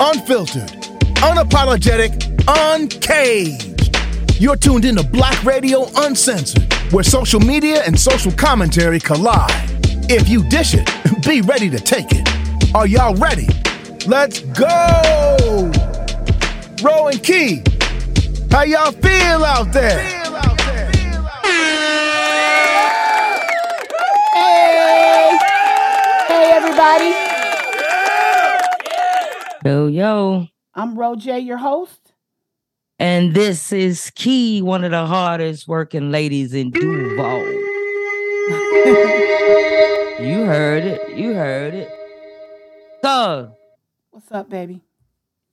unfiltered, unapologetic, uncaged. You're tuned into Black Radio Uncensored, where social media and social commentary collide. If you dish it, be ready to take it. Are y'all ready? Let's go! Ro and Key, how y'all feel out there? Hey, hey, everybody. Yo, yo. I'm Ro J, your host. And this is Key, one of the hardest working ladies in Duval. you heard it. You heard it. So, What's up, baby?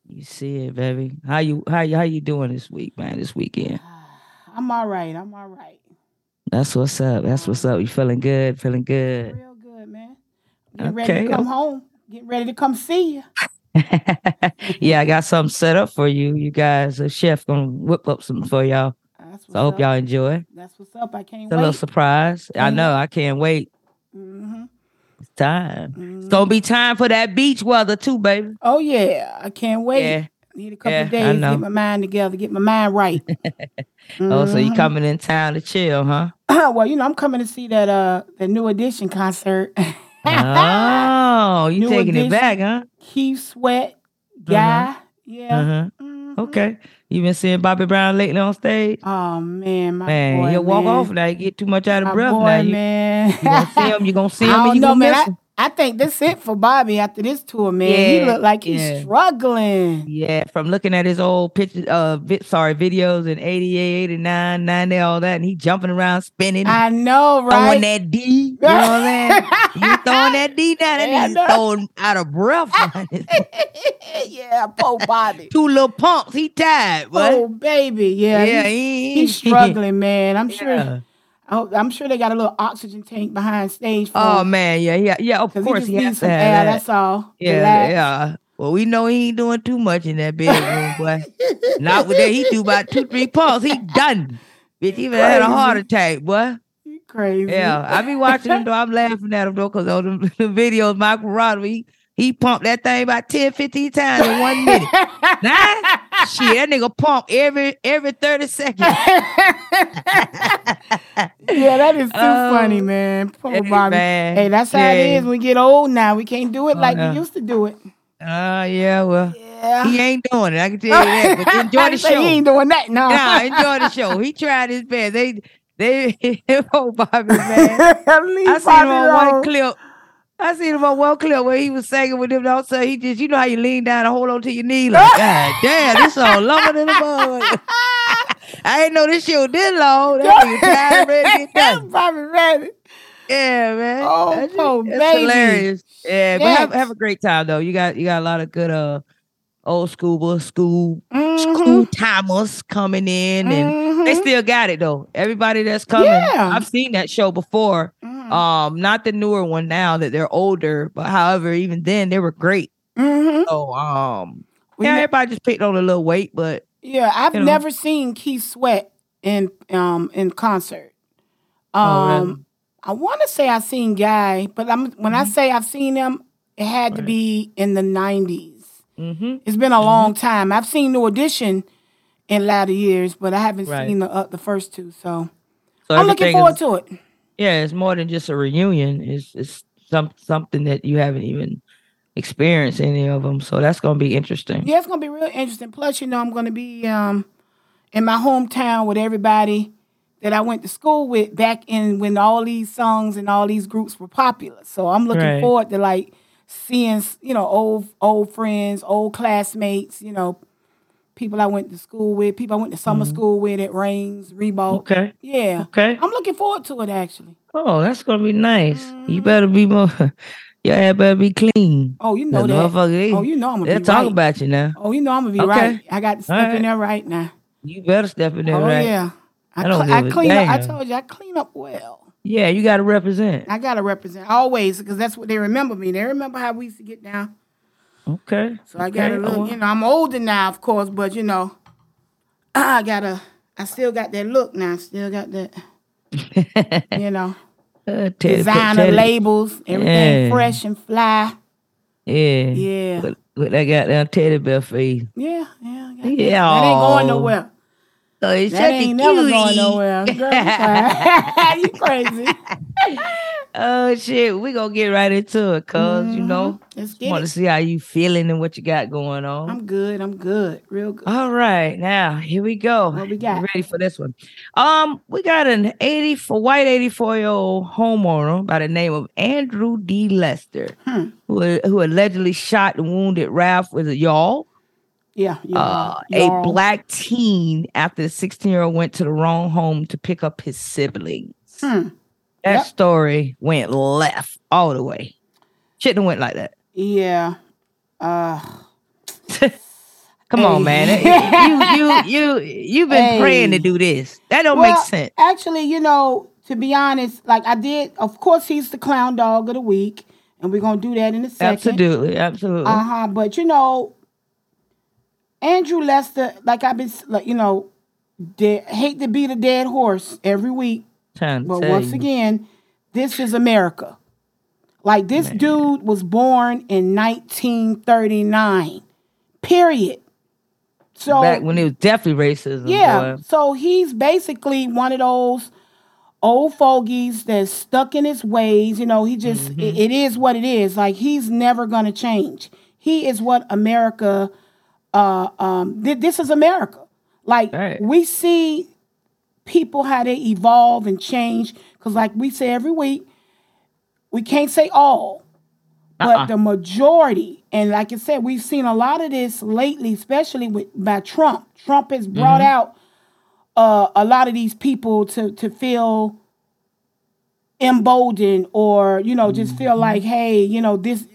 you see it, baby. How you how you how you doing this week, man? This weekend. I'm all right. I'm all right. That's what's up. That's what's up. You feeling good? Feeling good. Real good, man. Getting ready to come home. Getting ready to come see you. yeah, I got something set up for you. You guys, a chef gonna whip up something for y'all. That's So I hope up. y'all enjoy. That's what's up. I can't It's a little surprise. I Mhm. know. I can't wait. hmm It's time. It's gonna be time for that beach weather too, baby. Oh yeah, I can't wait. Yeah. Need a couple Yeah, of days to get my mind together, get my mind right. Oh, so you Mhm. coming in town to chill, huh? well, you know, I'm coming to see that uh the new edition concert. oh, you New taking it back, huh? Keith Sweat, guy. Yeah. Uh-huh. Mhm. Okay. You been seeing Bobby Brown lately on stage? Oh man, my man, boy, he'll walk man. off now. You get too much out of My breath boy, now. You, man. you gonna see him, you gonna see him, and you know, gonna man. miss him. I think that's it for Bobby after this tour, man. he Yeah, looked like he's yeah. struggling. Yeah, from looking at his old pictures, uh, vi- sorry, videos in 88, 89, 90, all that, and he jumping around, spinning, I know, right? throwing that D. You know what I'm saying? you throwing that D down, Yeah, and he's throwing out of breath. yeah, poor Bobby. Two little pumps, he tired, but Oh baby, yeah, yeah, he's, he, he's struggling, man. I'm sure. Hope- I'm sure they got a little oxygen tank behind stage. For Oh him, man, yeah, yeah, yeah. Of course, he he, has to have air. that. That's all. Yeah, Relax. yeah. Well, we know he ain't doing too much in that bedroom, boy. Not with that. He do about two, three pumps. He done. Bitch, even had a heart attack, boy. You crazy. Yeah, I be watching him though. I'm laughing at him though, cause on the, the videos, Michael Rodway, he, he pumped that thing about 10, 15 times in one minute. Nah, shit, that nigga pump every every 30 seconds. Yeah, that is too Oh, funny, man. Poor hey, Bobby. man. Hey, that's how it is. We get old now. We can't do it Oh, like yeah. we used to do it. Uh yeah, well, Yeah. he ain't doing it. I can tell you that. But enjoy the show. He ain't doing that. No. Nah, enjoy the show. He tried his best. They they oh Bobby man. I seen Bobby him on one clip. I seen him on one clip where he was singing with them. And all of a sudden, he just, you know how you lean down and hold on to your knee, like, God damn, this song longer than a motherfucker. I ain't know this shit was this long. That nigga tired, ready to get done. Bobby ready. Yeah, man. Oh, That's, poor that's baby. hilarious. Yeah, but have, have a great time though. You got you got a lot of good uh old school school Mhm. school timers coming in and they Mhm. still got it though. Everybody that's coming, Yeah. I've seen that show before. Mhm. Um, not the newer one now that they're older, but however, even then they were great. Mhm. So um, yeah, ne- everybody just picked on a little weight, but Yeah, I've you know. never seen Keith Sweat in um in concert. Um, Oh, really? I want to say I've seen Guy, but I'm when I say I've seen him, it had to Mm-hmm. Be in the '90s. mm-hmm. It's been a long time. I've seen New Edition in latter years, but I haven't Right. seen the uh, the first two. So, so I'm looking forward is- to it. Yeah, it's more than just a reunion. It's it's some something that you haven't even experienced any of them. So that's gonna be interesting. Yeah, it's gonna be real interesting. Plus, you know, I'm gonna be um in my hometown with everybody that I went to school with back in when all these songs and all these groups were popular. So I'm looking Right. forward to like seeing you know old old friends, old classmates, you know, people I went to school with, people I went to summer school with at Raines, Ribault. Mm-hmm. Okay. Yeah. Okay. I'm looking forward to it actually. Oh, that's gonna be nice. Mm-hmm. You better be more. Your hair better be clean. Oh, you know that. motherfucker, they- Oh, you know I'm gonna be talk right. about you now. Oh, you know I'm gonna be Okay. right. I got to step in there right now. You better step in there, Oh right? yeah. I, I don't cl- I clean up. I told you I clean up well. Yeah, you got to represent. I gotta represent always because that's what they remember me. They remember how we used to get down. Okay. So I gotta oh, look. well. You know, I'm older now, of course, but you know, I gotta. I still got that look now. I still got that. You know, Uh, designer labels, everything Yeah. fresh and fly. Yeah. Yeah. But with that goddamn teddy bear face. Yeah, yeah, yeah. Yeah. That ain't going nowhere. So it's That a ain't never going nowhere. Girl, you, crazy. Oh shit, we gonna get right into it, cuz you know, Let's want to see how you feeling and what you got going on. I'm good. I'm good. Real good. All right, now here we go. What we got? You Ready for this one? Um, we got an 84 white 84 year old homeowner by the name of Andrew D. Lester, Hmm. who who allegedly shot and wounded Ralph with a Yarl, Yeah. yeah uh, a black teen after the 16 year old went to the wrong home to pick up his siblings. Hmm. That Yep. story went left all the way. Shouldn't have went like that. Yeah. Uh, Come on, man. You you you you've been praying to do this. That don't well, make sense. Actually, you know, to be honest, like I did, of course, he's the clown dog of the week, and we're gonna do that in a second. Absolutely, absolutely. Uh huh. But you know, Andrew Lester, like I've been, like you know, de- hate to beat a dead horse every week, Trying to but tell once you. again, this is America. Like this dude was born in 1939. Period. So back when it was definitely racism. yeah. boy. So he's basically one of those old fogies that's stuck in his ways. You know, he just, Mm-hmm. it- it is what it is. Like he's never going to change. He is what America, uh, um, th- this is America. Like Right. we see people how they evolve and change. Cause like we say every week, we can't say all, but Uh-uh. the majority, and like I said, we've seen a lot of this lately, especially with by Trump. Trump has brought Mm-hmm. out uh, a lot of these people to to feel emboldened, or you know, just Mm-hmm. feel like, hey, you know, this,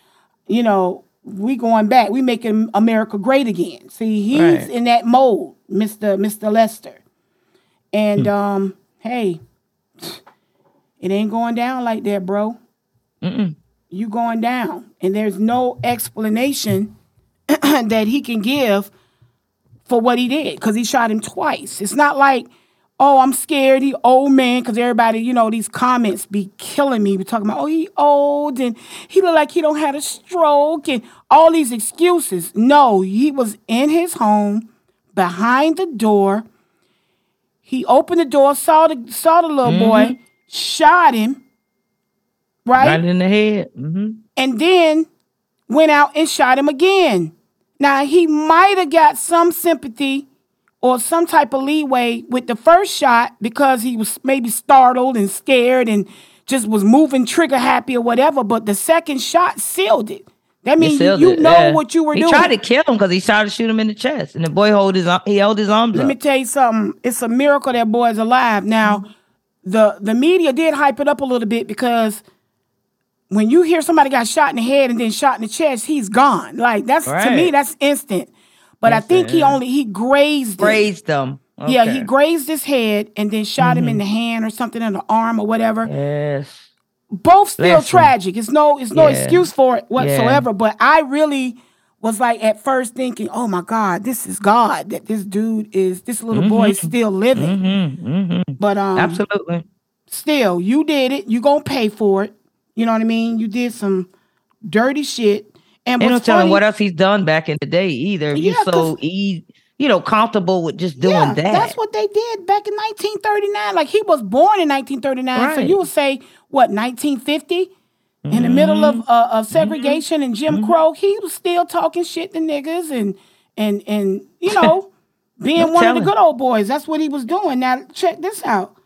you know, we going back, we making America great again. See, he's Right. in that mode, Mister Mister Lester, and Hmm. um, hey, it ain't going down like that, bro. You going down. And there's no explanation that he can give for what he did because he shot him twice. It's not like oh i'm scared he old man because everybody you know these comments be killing me we talking about oh he old and he look like he don't had a stroke and all these excuses. No he was in his home behind the door he opened the door saw the saw the little boy shot him Right in the head. hmm and then went out and shot him again. Now he might have got some sympathy or some type of leeway with the first shot because he was maybe startled and scared and just was moving trigger happy or whatever. But the second shot sealed it. That means you, you know yeah. what you were he doing. He tried to kill him because he tried to shoot him in the chest, and the boy hold his he held his arms Let up. me tell you something. It's a miracle that boy's alive. Now, the the media did hype it up a little bit because when you hear somebody got shot in the head and then shot in the chest, he's gone. Like that's to me, that's instant. But I think he only he grazed. Grazed them. Yeah, he Mm-hmm. grazed his head and then shot him in the hand or something in the arm or whatever. Yes. Both still him. tragic. It's no it's no Yeah. excuse for it whatsoever. But I really was like at first thinking, oh my God, this is God that this dude is this little boy is still living. Mm-hmm. But um, Absolutely. still, you did it. You gonna pay for it. You know what I mean? You did some dirty shit. And what's telling what else he's done back in the day either. Yeah, He's so e- you know comfortable with just doing yeah, that. that's what they did back in 1939. Like he was born in 1939, so you would say what 1950 in the middle Mm-hmm. of uh, of segregation and Jim Crow. He was still talking shit to niggas and and and you know being No one of the good old boys. That's what he was doing. Now check this out.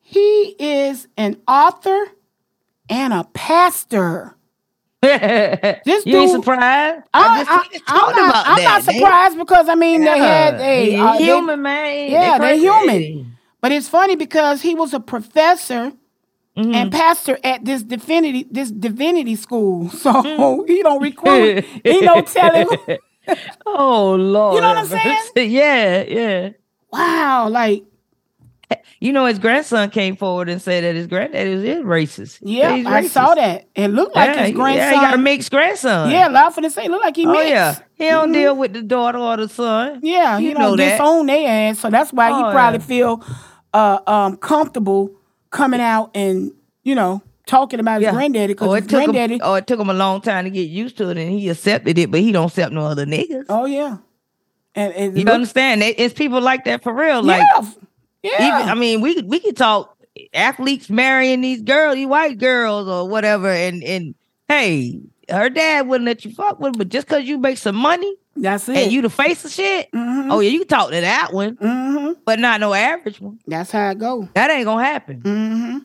He is an author and a pastor. this dude- you ain't surprised? I, I, I, am not, I'm not They- surprised because I mean they had Yeah, hey, he uh, they- human man. yeah, they are human. But it's funny because he was a professor Mm-hmm. and pastor at this divinity this divinity school. So he don't recruit. he don't tell him. Oh Lord. You know what I'm saying? yeah, yeah. Wow, like You know, his grandson came forward and said that his granddaddy was is racist. yeah, He's I racist. saw that. It looked like yeah, his grandson. Yeah, he got a mixed grandson. Yeah, laughing and say, look like he Oh mixed. yeah. He don't deal with the daughter or the son. Yeah, you you know, know that. disown their ass. So that's why he Oh, probably yeah. feel uh, um, comfortable coming out and you know talking about his Yeah. granddaddy because his it took granddaddy. him, or it took him a long time to get used to it, and he accepted it, but he don't accept no other niggas. oh yeah, and, and You understand? It's people like that for real. Like, yeah, yeah. even I mean, we we could talk athletes marrying these girls, these white girls or whatever, and and hey, her dad wouldn't let you fuck with, her, but just because you make some money That's it. and you the face of shit, Mhm. oh yeah, you can talk to that one, hmm but not no average one. That's how it go. That ain't gonna happen. hmm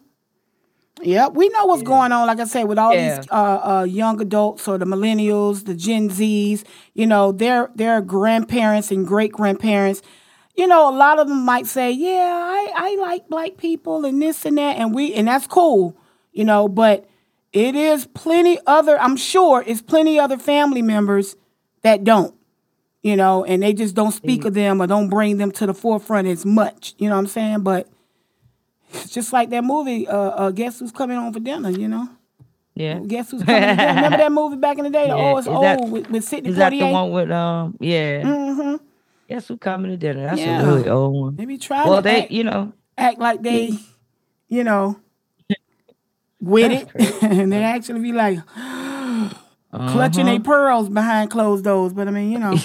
Yep, we know what's going on. Like I said, with all Yeah. these uh, uh, young adults or the millennials, the Gen Zs, you know, their their grandparents and great grandparents. You know, a lot of them might say, "Yeah, I, I like black people and this and that," and we and that's cool, you know. But it is plenty other. I'm sure it's plenty other family members that don't, you know, and they just don't speak of them or don't bring them to the forefront as much. You know what I'm saying? But it's just like that movie, uh, uh, Guess Who's Coming Home for Dinner, you know? Yeah. Guess Who's Coming? Remember that movie back in the day? Yeah. Oh, it's old that- with, with Sidney Is that the one with um yeah? Mm-hmm. Guess who's coming to dinner? That's Yeah. a really old one. They be trying Well, to they act, you know act like they, you know, with it. and they actually be like clutching Uh-huh. their pearls behind closed doors. But I mean, you know,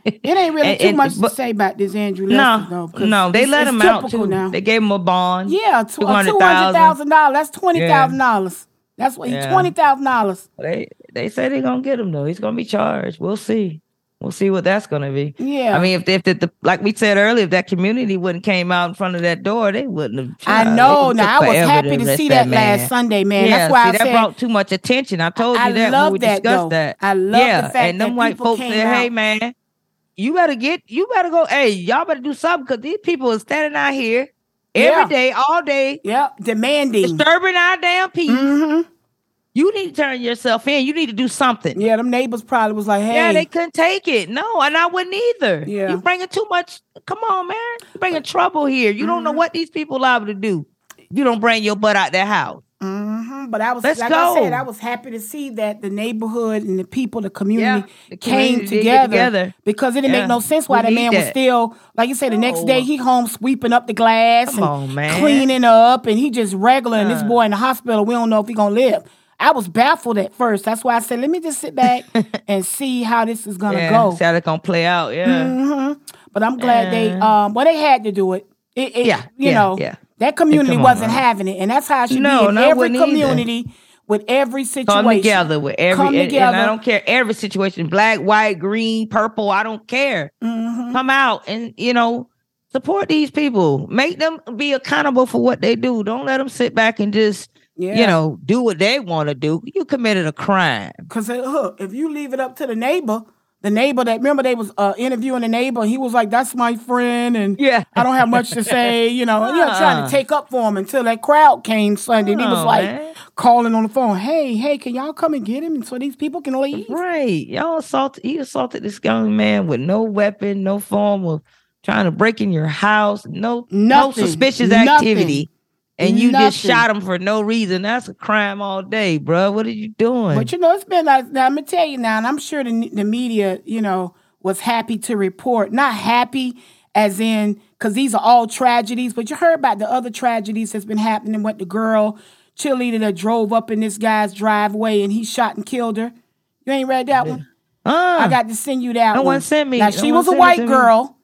it ain't really And- too and- much but- to say about this Andrew Lester, though. no they let him out too. now. They gave him a bond. Yeah, uh, two hundred $200,000. thousand dollars. That's twenty thousand dollars. That's what Yeah. twenty thousand dollars. They they say they're gonna get him though. He's gonna be charged. We'll see. We'll see what that's gonna be. Yeah. I mean, if if the, the like we said earlier, if that community wouldn't came out in front of that door, they wouldn't have. I know. Now I was happy to arrest see that, last. Sunday, man. Yeah, That's why see, I that said brought too much attention. I told you I that love when we that, discussed though. that. I love the yeah, fact and them that white folks came said, "Hey, man, you better get, you better go. Hey, y'all better do something because these people are standing out here every Yeah. day, all day, Yep, demanding. disturbing our damn peace. hmm You need to turn yourself in. You need to do something." Yeah, them neighbors probably was like, "Hey, Yeah, they couldn't take it. No, and I wouldn't either. Yeah. You bringing too much. Come on, man. You bringing trouble here. You don't Mm-hmm. know what these people liable to do. You don't bring your butt out their house. Hmm But I was Let's like I said. I was happy to see that the neighborhood and the people, the community, the came community get together, together. because it didn't Yeah. make no sense why We that man was still like you said. The next day he home sweeping up the glass Come and on, cleaning up, and he just regular. And this boy in the hospital, we don't know if he gonna live. I was baffled at first. That's why I said, let me just sit back and see how this is gonna Yeah, go. see how that's gonna play out. Yeah. hmm But I'm glad they um well they had to do it. It, it Yeah, you yeah, know yeah. That community on, wasn't man. having it, and that's how it should No, be in every wouldn't either. community with every situation. Come together with every Come and, and together. I don't care every situation, black, white, green, purple, I don't care. Mhm. Come out and you know support these people. Make them be accountable for what they do. Don't let them sit back and just Yeah. you know do what they want to do. You committed a crime. Because look, if you leave it up to the neighbor, the neighbor that remember they was uh, interviewing the neighbor, he was like, "That's my friend," and Yeah. I don't have much to say, you know, and you're trying to take up for him until that crowd came Sunday. and he was Oh, like man. calling on the phone, "Hey, hey, can y'all come and get him so these people can leave?" Right. Y'all assaulted he assaulted this young man with no weapon, no form of trying to break in your house, no no Nothing. suspicious Nothing. And you just shot him for no reason. That's a crime all day, bro. What are you doing? But you know, it's been like now. I'm gonna tell you now, and I'm sure the the media, you know, was happy to report. Not happy as in because these are all tragedies, but you heard about the other tragedies that's been happening. What the girl cheerleader that drove up in this guy's driveway and he shot and killed her. You ain't read that one? Uh, I got to send you that No one. one sent me- Now she one was a white girl.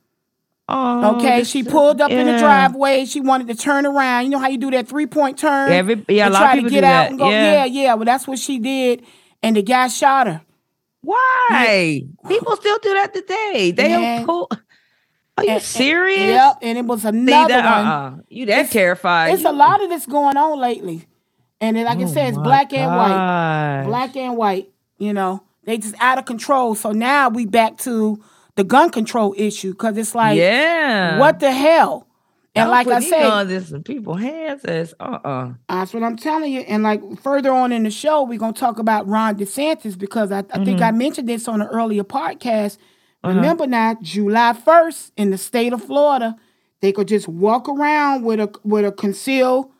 Oh, Okay, she pulled up in the driveway. She wanted to turn around. You know how you do that three point turn? Every- yeah, a and lot of people to get do out that. and go. Yeah. yeah, yeah. Well, that's what she did, and the guy shot her. Why? People still do that today. They don't pull. Are you And- and- serious? Yep, and it was another that? one. Uh-uh. You that It's- terrified? It's a lot of this going on lately, and then, like I Oh said, it's black and white, black and white. You know, they just out of control. So now we back to the gun control issue because it's like, yeah. what the hell? And like I said, guns in people's hands as uh uh That's what I'm telling you. And like further on in the show, we're gonna talk about Ron DeSantis because I, I think I Mm-hmm. mentioned this on an earlier podcast. Uh-huh. Remember now, July 1st in the state of Florida, they could just walk around with a with a concealed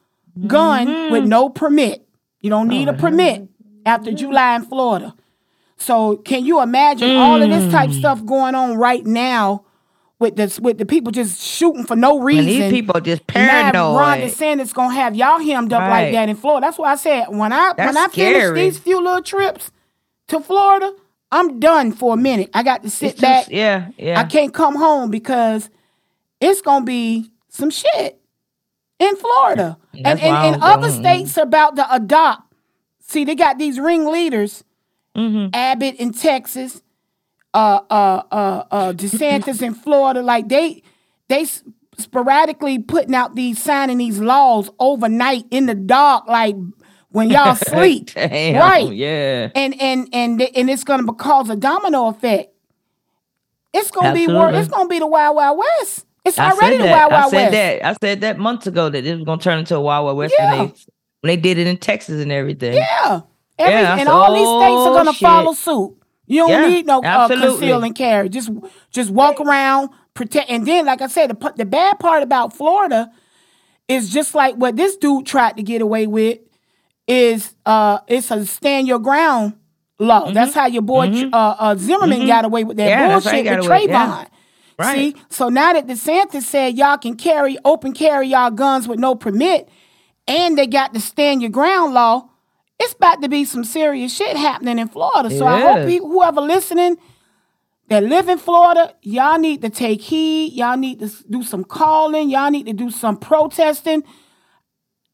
gun with no permit. You don't need a permit after July in Florida. So can you imagine all of this type hmm. stuff going on right now with this with the people just shooting for no And reason. these people just Now Ron paranoid. DeSantis gonna have y'all hemmed up like that in Florida. That's why I said when I when I That's finish these few little trips to Florida, I'm done for a minute. I got to sit It's back. just- yeah, yeah. I can't come home because it's gonna be some shit in Florida. And That's and, I and other states are about to adopt. See, they got these ringleaders, Mm-hmm. Abbott in Texas, uh uh uh uh DeSantis in Florida. Like they they sporadically putting out these signing these laws overnight in the dark, like when y'all sleep. Damn, right. Yeah. And and and and it's gonna cause a domino effect. It's gonna be wor- it's gonna be the Wild Wild West. It's I already the that. Wild I Wild said West. that. I said that months ago that it was gonna turn into a Wild Wild West Yeah. when they when they did it in Texas and everything. Yeah. Every, Yeah, and all these states are "Oh, gonna shit." follow suit. You don't Yeah, need no uh, conceal and carry. Just just walk around, protect. And then, like I said, the the bad part about Florida is just like what this dude tried to get away with. Is uh, it's a stand your ground law. Mm-hmm. That's how your boy uh, uh, Zimmerman got away with that Yeah, bullshit with Trayvon. yeah. Right. See, so now that DeSantis said y'all can carry open carry y'all guns with no permit, and they got the stand your ground law, it's about to be some serious shit happening in Florida. So I hope whoever listening that live in Florida, y'all need to take heed. Y'all need to do some calling. Y'all need to do some protesting.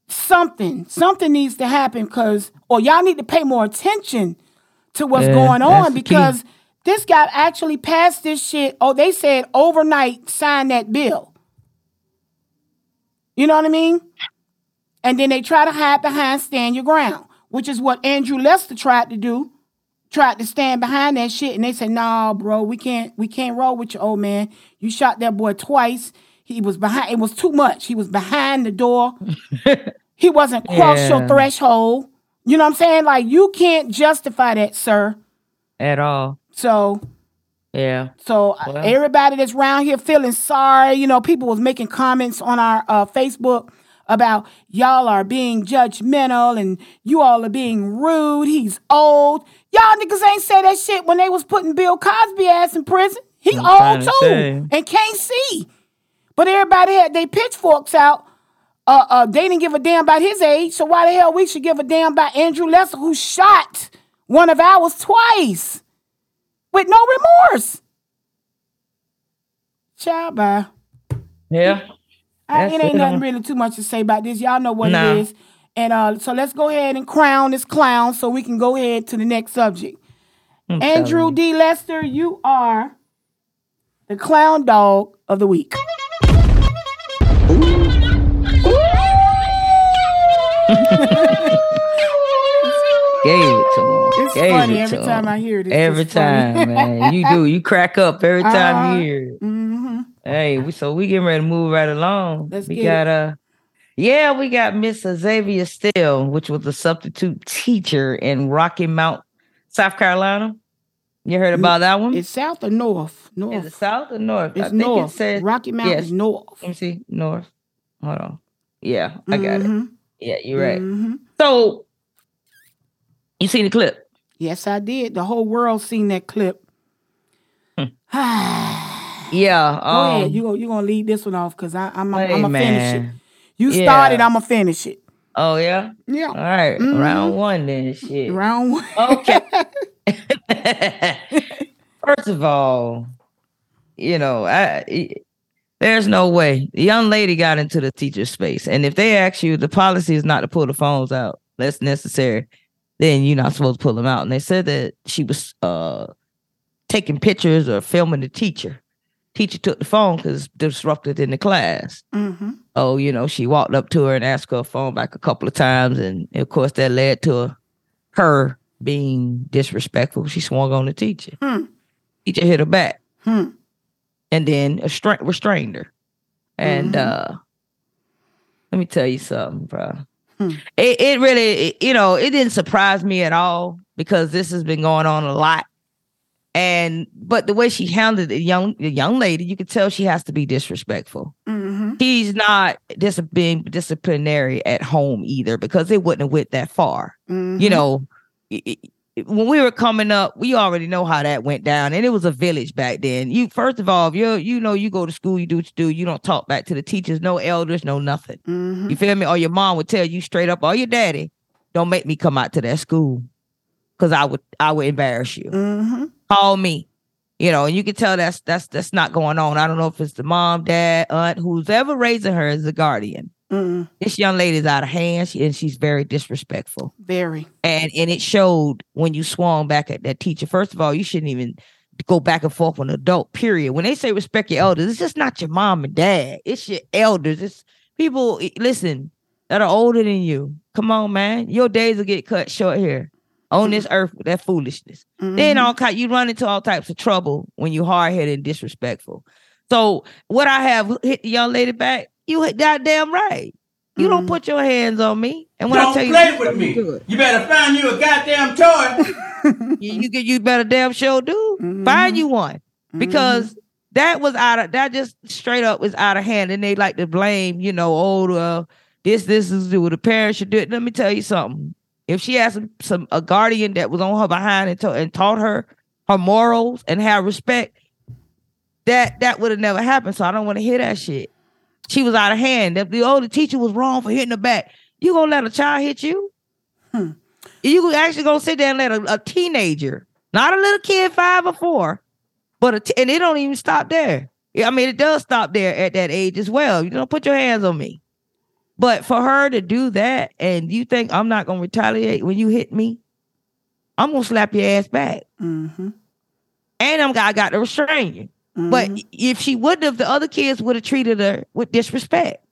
Something, something needs to happen because, or y'all need to pay more attention to what's Yeah, going on because this guy actually passed this shit. Oh, they said overnight sign that bill. You know what I mean? And then they try to hide behind stand your ground, which is what Andrew Lester tried to do. Tried to stand behind that shit, and they said, "Nah, bro, we can't, we can't roll with you, old man. You shot that boy twice. He was behind. It was too much. He was behind the door. he wasn't cross your threshold. You know what I'm saying? Like you can't justify that, sir. At all. So Yeah. so uh, Well. everybody that's around here feeling sorry, you know, people was making comments on our uh, Facebook about y'all are being judgmental and you all are being rude. He's old. Y'all niggas ain't say that shit when they was putting Bill Cosby ass in prison. He I'm old to too say. and can't see. But everybody had their pitchforks out. Uh, uh, they didn't give a damn about his age, so why the hell we should give a damn about Andrew Lester who shot one of ours twice with no remorse? Child, bye. Yeah. I, it ain't nothing really too much to say about this. Y'all know what Nah. it is. And uh, so let's go ahead and crown this clown so we can go ahead to the next subject. I'm Andrew D. Lester, you are the clown dog of the week. Gave it to him. It's Gave funny it every time him. I hear this. Every funny. time, man. You do. You crack up every time Uh-huh. you hear it. hmm Hey, we so we getting ready to move right along. Let's we got uh yeah, we got Miss Xavier Still, which was a substitute teacher in Rocky Mount, South Carolina. You heard about that one? It's south or north? Is North. it south or north? It's I think north. it said Rocky Mountain yes. is north. Let me see. North. Hold on. Yeah, I got it. Mhm. Yeah, you're right. Mhm. So you seen the clip? Yes, I did. The whole world seen that clip. Hmm. Go Yeah. Um, ahead. You go. You gonna lead this one off because I'm. I'm. hey, I'm gonna finish it. You Yeah. started. I'm gonna finish it. Oh yeah. Yeah. All right. Mhm. Round one then. Shit. Round one. Okay. First of all, you know, I there's no way the young lady got into the teacher space, and if they ask you, the policy is not to pull the phones out. That's necessary. Then you're not supposed to pull them out. And they said that she was uh taking pictures or filming the teacher. Teacher took the phone because disrupted in the class. hmm Oh, you know, she walked up to her and asked her phone back a couple of times, and of course that led to her being disrespectful. She swung on the teacher. Hmm. Teacher hit her back, Hmm. and then estra- restrained her. And Mhm. uh let me tell you something, bro. Hmm. It it really, it- you know, it didn't surprise me at all because this has been going on a lot. And but the way she handled the young the young lady, you could tell she has to be disrespectful hmm he's not dis- being disciplinary at home either because it wouldn't have went that far. hmm You know, i- i- when we were coming up, we already know how that went down, and it was a village back then. You first of all, you you know, you go to school, you do what you do. You don't talk back to the teachers, no elders, no nothing. Mm-hmm. You feel me? Or your mom would tell you straight up, or your daddy, don't make me come out to that school, because I would I would embarrass you. Call me, you know, and you can tell that's that's that's not going on. I don't know if it's the mom, dad, aunt, who's ever raising her as a guardian. Mm-hmm. This young lady's out of hand, she, and she's very disrespectful Very. and and it showed when you swung back at that teacher. First of all, you shouldn't even go back and forth with an adult. Period. When they say respect your elders, it's just not your mom and dad. It's your elders. It's people. Listen, that are older than you. Come on, man. Your days will get cut short here on this earth with that foolishness. Then Mhm. all ki- you run into all types of trouble when you hard headed and disrespectful. So what I have hit the young lady back, you hit goddamn right. You don't Mhm. put your hands on me. And when Don't I tell you play with me. do You better find you a goddamn toy. you, you get you better damn sure do. Mhm. Find you one. Mm-hmm. Because that was out of that just straight up was out of hand. And they like to blame, you know, oh uh, this, this is do the parents should do it. Let me tell you something. If she had some, some a guardian that was on her behind and, ta- and taught her her morals and had respect, that that would have never happened. So I don't want to hear that shit. She was out of hand. If the older teacher was wrong for hitting her back, you gonna let a child hit you? Hmm. You actually gonna sit there and let a, a teenager, not a little kid, five or four, but a t- and it don't even stop there. I mean, it does stop there at that age as well. You don't put your hands on me. But for her to do that, and you think I'm not gonna retaliate when you hit me, I'm gonna slap your ass back, Mm-hmm. and I'm I got to restrain you. But if she wouldn't have, the other kids would have treated her with disrespect.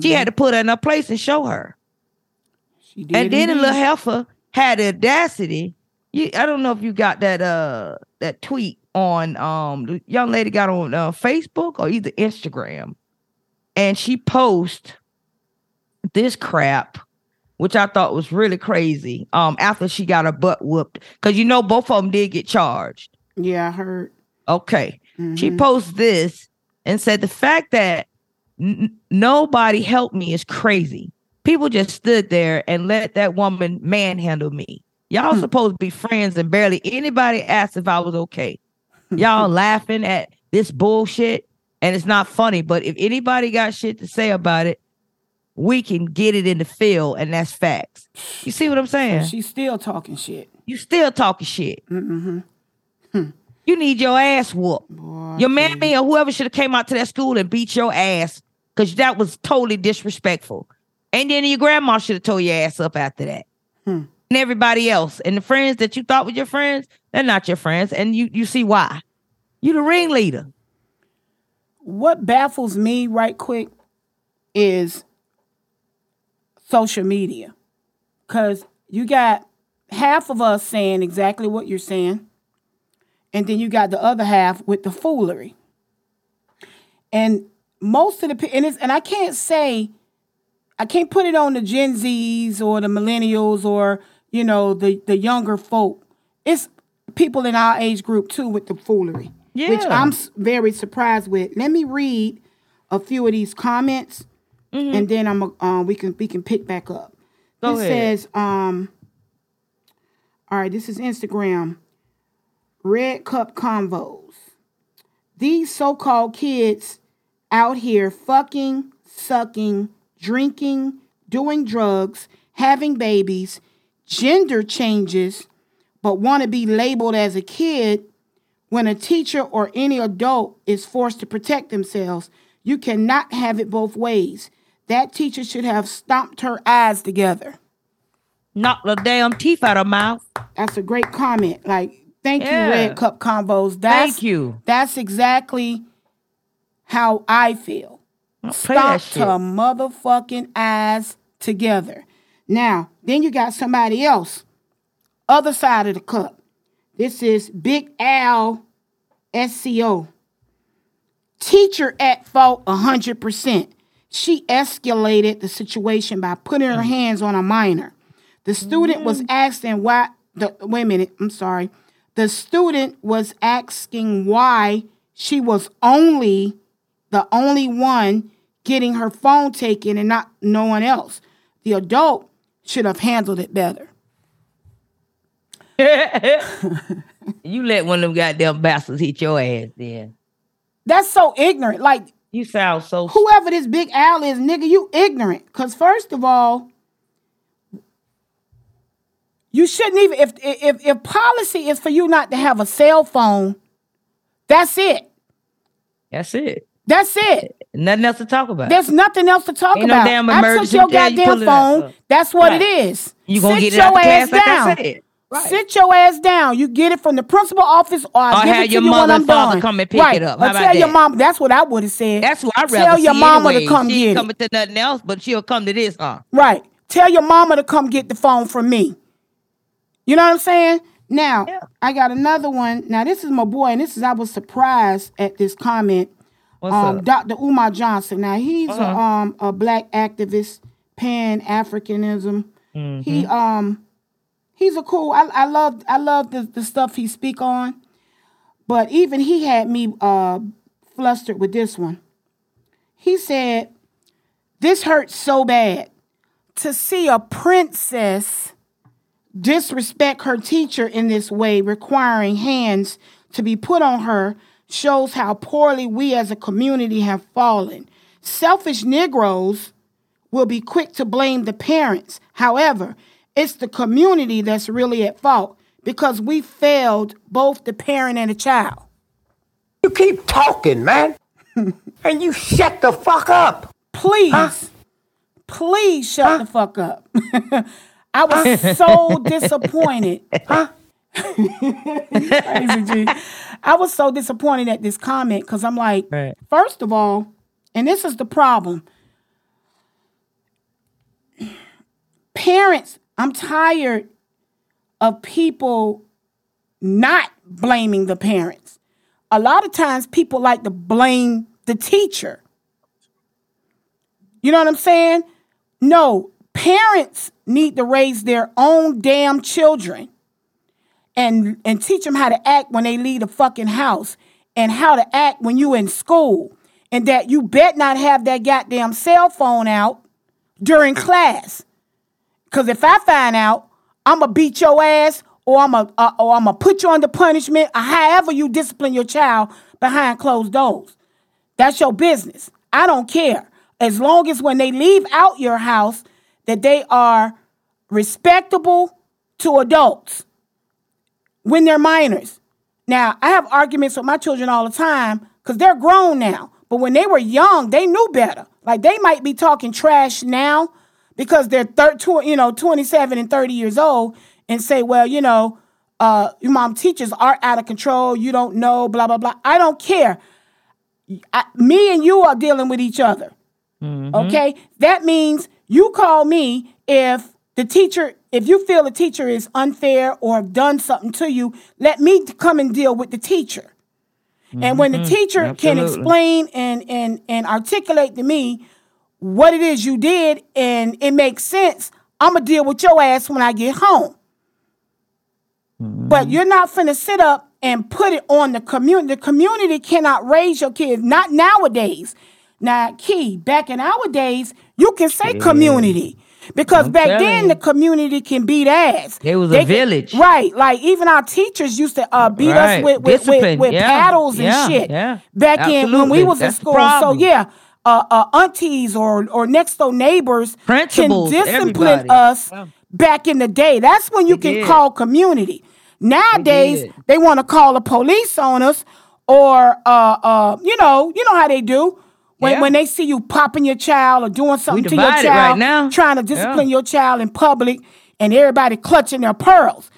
She had to put her in her place and show her. She did and then the indeed. little heifer had the audacity. You, I don't know if you got that uh that tweet on um the young lady got on uh, Facebook or either Instagram, and she post this crap, which I thought was really crazy. Um, after she got her butt whooped, because you know both of them did get charged. Yeah, I heard. Okay. She Mhm. posted this and said the fact that n- nobody helped me is crazy. People just stood there and let that woman manhandle me. Y'all Hmm. supposed to be friends and barely anybody asked if I was okay. Y'all laughing at this bullshit and it's not funny, but if anybody got shit to say about it, we can get it in the field and that's facts. You see what I'm saying? She's still talking shit. you still talking shit. Mm-hmm. You need your ass whooped. Boy, Your mammy or whoever should have came out to that school and beat your ass because that was totally disrespectful. And then your grandma should have tore your ass up after that. Hmm. And everybody else. And the friends that you thought were your friends, they're not your friends. And you you see why. You the ringleader. what baffles me right quick is social media. Because you got half of us saying exactly what you're saying and then you got the other half with the foolery. And most of the and, it's, and i can't say i can't put it on the gen z's or the millennials or you know the the younger folk. It's people in our age group too with the foolery which i'm very surprised with. Let me read a few of these comments and then i'm a- uh, we can we can pick back up. Go it ahead. says um all right this is instagram. Red cup convos. These so-called kids out here fucking sucking drinking doing drugs having babies gender changes but want to be labeled as a kid when a teacher or any adult is forced to protect themselves, you cannot have it both ways. That teacher should have stomped her eyes together. Knock the damn teeth out of mouth. That's a great comment. Like, thank Yeah. you, Red Cup Convos. That's, Thank you. That's exactly how I feel. Stomped her motherfucking eyes together. Now, then you got somebody else, other side of the cup. This is Big Al SCO. Teacher at fault 100%. She escalated the situation by putting her mm. hands on a minor. The student was mm. asking why the wait a minute, I'm sorry. The student was asking why she was only the only one getting her phone taken and not no one else. The adult should have handled it better. you let one of them goddamn bastards hit your ass then. That's so ignorant. Like You sound so whoever this big Al is, nigga, you ignorant. Cause first of all, you shouldn't even if if if policy is for you not to have a cell phone, that's it. That's it. That's it. Nothing else to talk about. There's nothing else to talk Ain't no about. damn I took emergency. your you goddamn out. phone. That's what Right. it is. You gonna Sit get it your out the ass class like I down. said. Right. Sit your ass down. You get it from the principal office, or I Or give have it to your you when mother I'm and father done. come and pick right. it up. Or How about tell your that? mom. That's what I would have said. That's what I'd Tell your see mama anyway. to come she get ain't it. coming to nothing else, but she'll come to this, huh? Right. Tell your mama to come get the phone from me. You know what I'm saying? Now, Yeah. I got another one. Now, this is my boy, and this is I was surprised at this comment. What's um, up? Dr. Umar Johnson. Now, he's a, Uh-huh. um a black activist, Pan Africanism. Mm-hmm. He um he's a cool. I, I love I love the, the stuff he speak on. But even he had me uh flustered with this one. He said, "This hurts so bad to see a princess disrespect her teacher in this way, requiring hands to be put on her, shows how poorly we as a community have fallen. Selfish Negroes will be quick to blame the parents. However, it's the community that's really at fault because we failed both the parent and the child. You keep talking, man. and you shut the fuck up. Please, please shut the fuck up. I was so disappointed. Crazy, G. I was so disappointed at this comment because I'm like, Right. first of all, and this is the problem. Parents, I'm tired of people not blaming the parents. A lot of times people like to blame the teacher. You know what I'm saying? No, parents need to raise their own damn children and and teach them how to act when they leave the fucking house and how to act when you in school and that you bet not have that goddamn cell phone out during class. Cause if I find out, I'ma beat your ass or I'ma uh, or I'ma put you under punishment or however you discipline your child behind closed doors. That's your business. I don't care. As long as when they leave out your house, that they are respectable to adults when they're minors. Now, I have arguments with my children all the time because they're grown now. But when they were young, they knew better. Like they might be talking trash now because they're thir- tw- you know, 27 and 30 years old and say, well, you know, uh, your mom teachers are out of control. You don't know, blah, blah, blah. I don't care. I, me and you are dealing with each other. Okay? That means you call me if the teacher, if you feel the teacher is unfair or have done something to you, let me come and deal with the teacher. And when the teacher can explain and, and, and articulate to me what it is you did and it makes sense, I'm going to deal with your ass when I get home. But you're not finna sit up and put it on the community. The community cannot raise your kids, not nowadays. Now, Key, back in our days, you can say community. Because back telling then you. the community can beat ass. It was a They can- village. right? Like even our teachers used to uh, beat Right. us with with, with, Discipline. with Yeah. paddles and Yeah. shit. Yeah. Back in when we was That's in school. So yeah, uh, uh, aunties or or next door neighbors Principals, can discipline everybody. us Yeah. back in the day. That's when you They can did. call community. Nowadays, did. they want to call the police on us, or uh, uh, you know, you know how they do. When, Yeah. when they see you popping your child or doing something to your child, right now. trying to discipline Yeah. your child in public, and everybody clutching their pearls.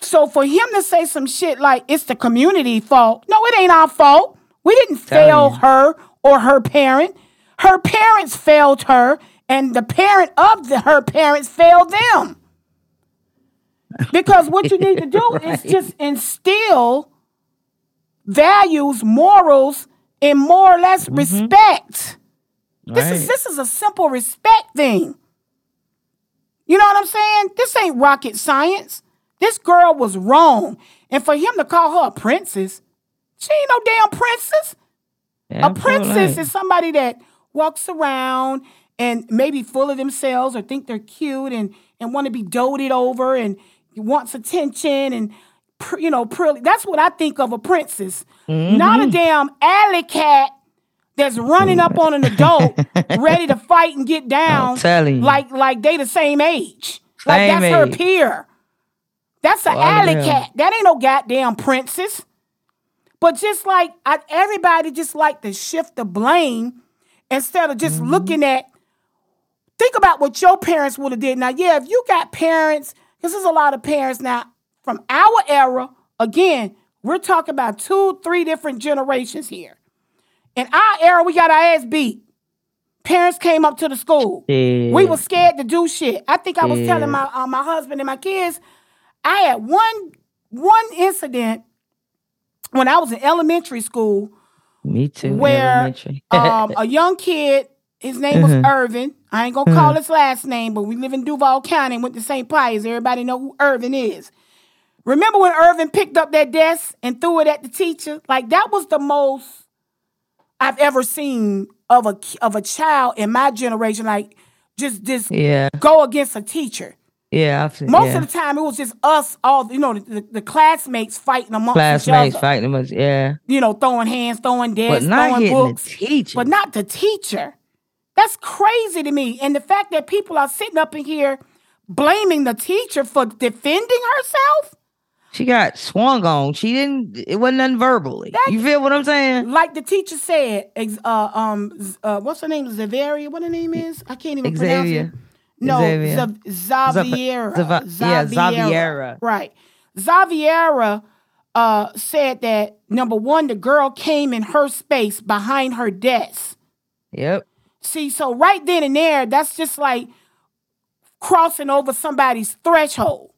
So for him to say some shit like it's the community fault, no, it ain't our fault. We didn't fail you. her or her parent. Her parents failed her, and the parent of the, her parents failed them. Because what you need to do is just instill values, morals, and more or less respect. This is Mm-hmm. Right. this is a simple respect thing. You know what I'm saying? This ain't rocket science. This girl was wrong. And for him to call her a princess, she ain't no damn princess. A princess is somebody that walks around and maybe full of themselves or think they're cute and, and want to be doted over and wants attention and you know, pr- that's what I think of a princess, not a damn alley cat that's running up on an adult, ready to fight and get down, like like they the same age, like Same that's her peer. That's an Well, alley yeah. cat. That ain't no goddamn princess. But just like I, everybody just like to shift the blame instead of Mm-hmm. just looking at think about what your parents would have did. Now, yeah, if you got parents, because there's a lot of parents now from our era, again, we're talking about two, three different generations here. In our era, we got our ass beat. Parents came up to the school. Yeah. We were scared to do shit. I think I was Yeah. telling my uh, my husband and my kids, I had one one incident when I was in elementary school Me too. where um, a young kid, his name was Irvin. I ain't gonna call his last name, but we live in Duval County and went to St. Pius. Everybody know who Irvin is. Remember when Irvin picked up that desk and threw it at the teacher? Like that was the most I've ever seen of a of a child in my generation. Like just just yeah, go against a teacher. Yeah. I've seen, Most yeah. of the time, it was just us, all you know, the, the, classmates fighting amongst classmates each other. fighting us. Yeah, You know, throwing hands, throwing desks, but not throwing books the teacher. but not the teacher. That's crazy to me. And the fact that people are sitting up in here blaming the teacher for defending herself, she got swung on. She didn't. It wasn't nothing verbally. That- you feel what I'm saying? like the teacher said, uh, um, uh, what's her name? Zavaria. What her name is? I can't even pronounce it. No, Xavier. Zav- Zaviera. Zava- yeah, Zaviera. Right. Zaviera uh, said that number one, the girl came in her space behind her desk. Yep. See, so right then and there, that's just like crossing over somebody's threshold.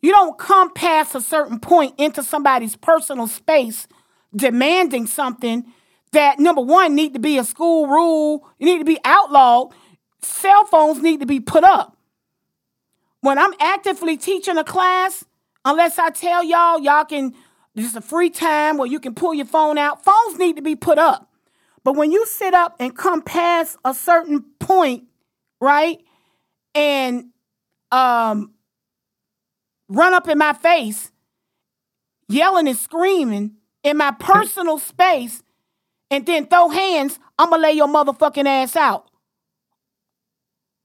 You don't come past a certain point into somebody's personal space demanding something that number one need to be a school rule, you need to be outlawed. Cell phones need to be put up. When I'm actively teaching a class, unless I tell y'all, y'all can this is a free time where you can pull your phone out. Phones need to be put up. But when you sit up and come past a certain point, right, and um, run up in my face, yelling and screaming in my personal space, and then throw hands, I'm gonna lay your motherfucking ass out.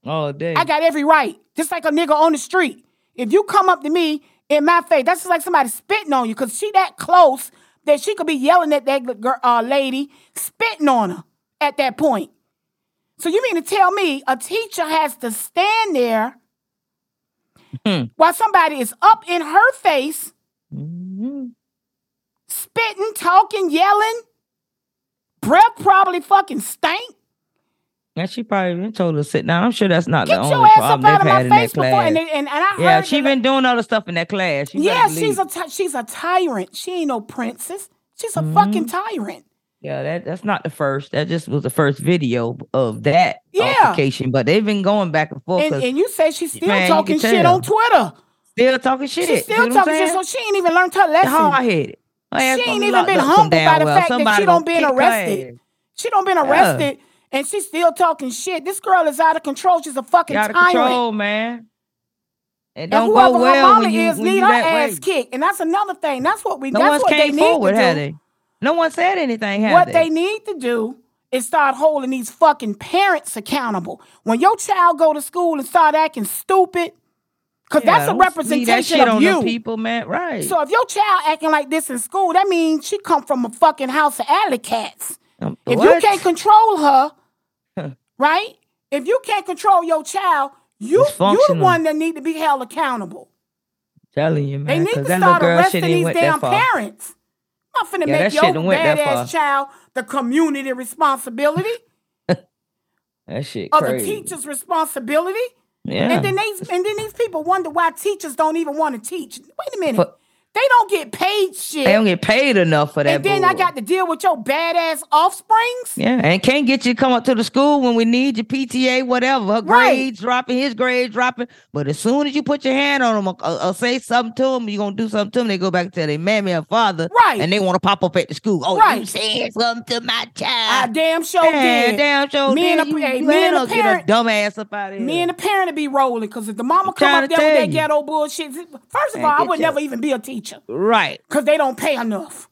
Oh, day. I got every right, just like a nigga on the street. If you come up to me in my face, that's just like somebody spitting on you, cause she that close that she could be yelling at that girl, uh, lady, spitting on her at that point. So you mean to tell me a teacher has to stand there while somebody is up in her face, Mhm. spitting, talking, yelling, breath probably fucking stank. And she probably been told her to sit down. I'm sure that's not Get the your only ass problem up out they've of my had in that class. And, they- and, and I heard yeah, she that- been doing other stuff in that class. You Yeah, she's a ty- she's a tyrant. She ain't no princess. She's a Mm-hmm. fucking tyrant. Yeah, that that's not the first. That just was the first video of that Yeah. altercation. But they've been going back and forth. And, and you say she's still Man, talking shit on Twitter. still talking shit. She's still talking shit, so she ain't even learned her lesson. hard headed. She ain't even been humbled by the fact that she don't been arrested. She don't been arrested, and she's still talking shit. This girl is out of control. She's a fucking Out of tyrant. control, man. It And don't whoever go her well mama when you, is need her that ass way. kicked, and that's another thing. That's what we. No that's what they came need forward, to do. No one said anything, what they? they need to do is start holding these fucking parents accountable. When your child go to school and start acting stupid, because Yeah, that's a that representation shit of you. people, man. Right. So if your child acting like this in school, that means she come from a fucking house of alley cats. Um, If you can't control her, right? If you can't control your child, you you the one that need to be held accountable. telling you, man. They need to start girl arresting these damn parents. I'm finna Yeah, make your badass child the community responsibility That shit or crazy. the teacher's responsibility. Yeah. And then they and then these people wonder why teachers don't even want to teach. Wait a minute. But- They don't get paid shit. They don't get paid enough for that. and then I got to deal with your badass offsprings. Yeah, and can't get you to come up to the school when we need your PTA, whatever. Her Right. grades dropping, his grades dropping. But as soon as you put your hand on them or, or- or say something to them, you're going to do something to them, they go back and tell their mammy or father. Right. And they want to pop up at the school. Oh, you Right. said something to my child. I damn sure Yeah, did. damn sure Me and did. a- You- hey, you me and a gonna get a dumbass up out of here. Me and the parent to be rolling because if the mama come trying up there with that you. ghetto bullshit, first of Man, all, I would never even be a teacher right. because they don't pay enough.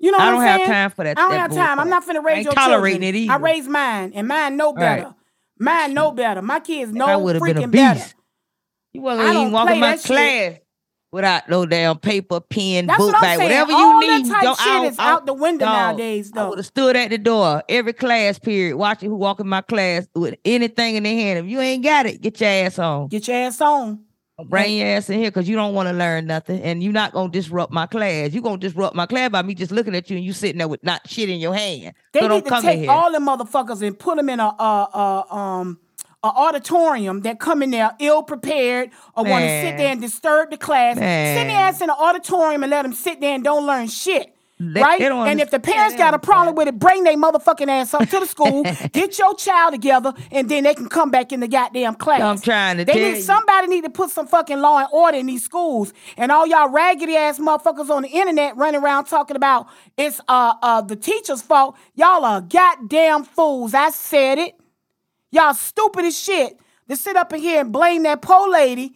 You know what I don't have time for that- I don't that have time. I'm not finna I raise ain't your tolerating children. it I either. raise mine, and mine know Right. better. Mine know better. My kids know I would have been a freaking better. beast. You wasn't I even walk in my that shit. class without no damn paper, pen, That's book what bag, saying. whatever All you that need. type don't- shit don't- is I out the window dog, nowadays, I though. would have stood at the door every class period, watching who walk in my class with anything in their hand. If you ain't got it, get your ass on. Get your ass on. Bring your ass in here because you don't want to learn nothing, and you're not gonna disrupt my class. You're gonna disrupt my class by me just looking at you and you sitting there with not shit in your hand. They so need don't to come take here. all the motherfuckers and put them in a, a, um a auditorium that come in there ill prepared or want to sit there and disturb the class. Send Man. their ass in an auditorium and let them sit there and don't learn shit. They- right? they and if the parents got a problem with it, bring their motherfucking ass up to the school, get your child together, and then they can come back in the goddamn class. I'm trying to they tell need you. somebody need to put some fucking law and order in these schools. And all y'all raggedy ass motherfuckers on the internet running around talking about it's uh uh the teacher's fault. Y'all are goddamn fools. I said it. Y'all stupid as shit to sit up in here and blame that poor lady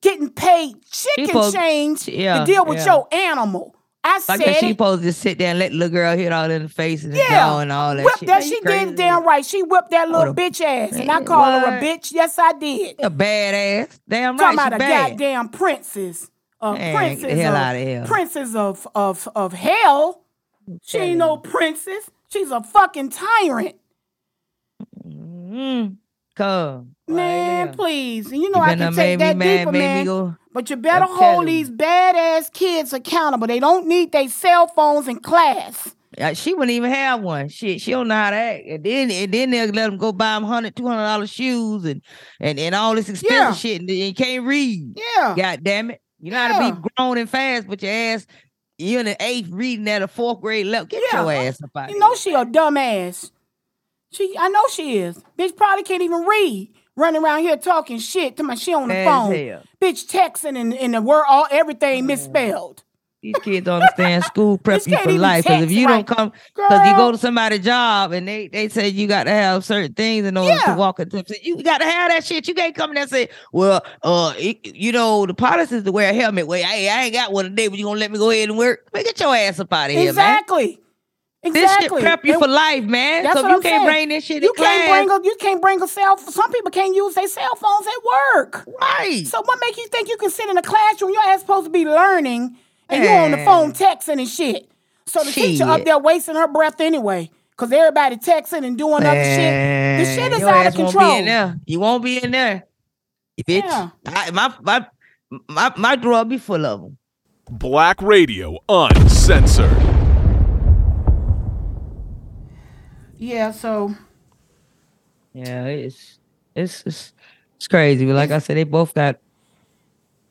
getting paid chicken supposed- change yeah, to deal with yeah. your animal. I Like said that, she it. supposed to sit there and let the little girl hit all in the face and the Yeah, and all that whip shit. that. She you did it damn right. She whipped that little What a- bitch ass, and I Man, called her a bitch. Yes, I did. A badass. Damn right. Talking about she a bad. goddamn princess. A Man, get the princess hell of, outta here. princess of, of, of hell. She ain't no princess. She's a fucking tyrant. Mm, come. Man, Right please. And you know You I can take that mad, deeper, man. go- But you better I'm hold these badass kids accountable. They don't need their cell phones in class. She wouldn't even have one. Shit, she don't know how to act. And then and then they'll let them go buy them hundred, two hundred dollar shoes and and and all this expensive Yeah. shit, and you can't read. Yeah. God damn it! You know how to be grown and fast, but your ass, you're in the eighth reading at a fourth grade level. Get Yeah. your ass up out You know she a dumbass. She, I know she is. Bitch probably can't even read. Running around here talking shit to my she on the As phone. hell. Bitch texting and, and the word all everything misspelled. These kids don't understand school prep you for life. Because if you right. don't come, because you go to somebody's job and they they say you got to have certain things in order Yeah. to walk into. so You got to have that shit. You can't come in there and say, "Well, uh, it- you know, the policy is to wear a helmet." Well, hey, I ain't got one today, but you gonna let me go ahead and work? Man, get your ass up out of here, man. Exactly. This Exactly. shit prep you And for life, man. That's so what you I'm can't saying. bring this shit you in can't class, bring a you can't bring a cell. Some people can't use their cell phones at work. right? So what make you think you can sit in a classroom? Your ass supposed to be learning, and you on the phone texting and shit. So the teacher up there wasting her breath anyway, cause everybody texting and doing other shit. The shit is your out ass of won't. Be in there. You won't be in there, bitch. Yeah. I, my my my my drawer be full of them. Black Radio Uncensored. Yeah. So Yeah, it's it's it's, it's crazy. But like I said, they both got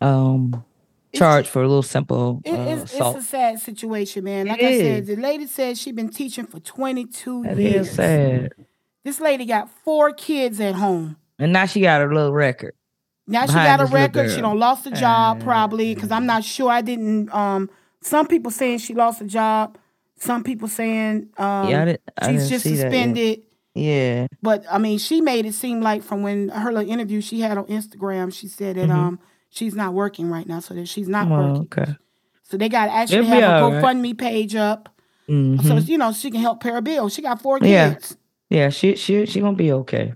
um charged for a little simple it, uh, it's, assault. it's a sad situation, man. Like It I said, the lady said she been teaching for 22 That years. is sad. This lady got four kids at home. And now she got a little record. Now she got a record. She don't lost a job Uh, probably because I'm not sure. I didn't. Um, some people saying she lost a job. Some people saying um, Yeah, I didn't- I she's just see that yet. suspended. Yeah. But I mean, she made it seem like from when her little interview she had on Instagram, she said that um she's not working right now, so that she's not Mm-hmm. Oh, working. okay. So they got to actually have a all right. GoFundMe page up, Mhm. so you know she can help pay her bills. She got four kids. Yeah, yeah she she she gonna be okay.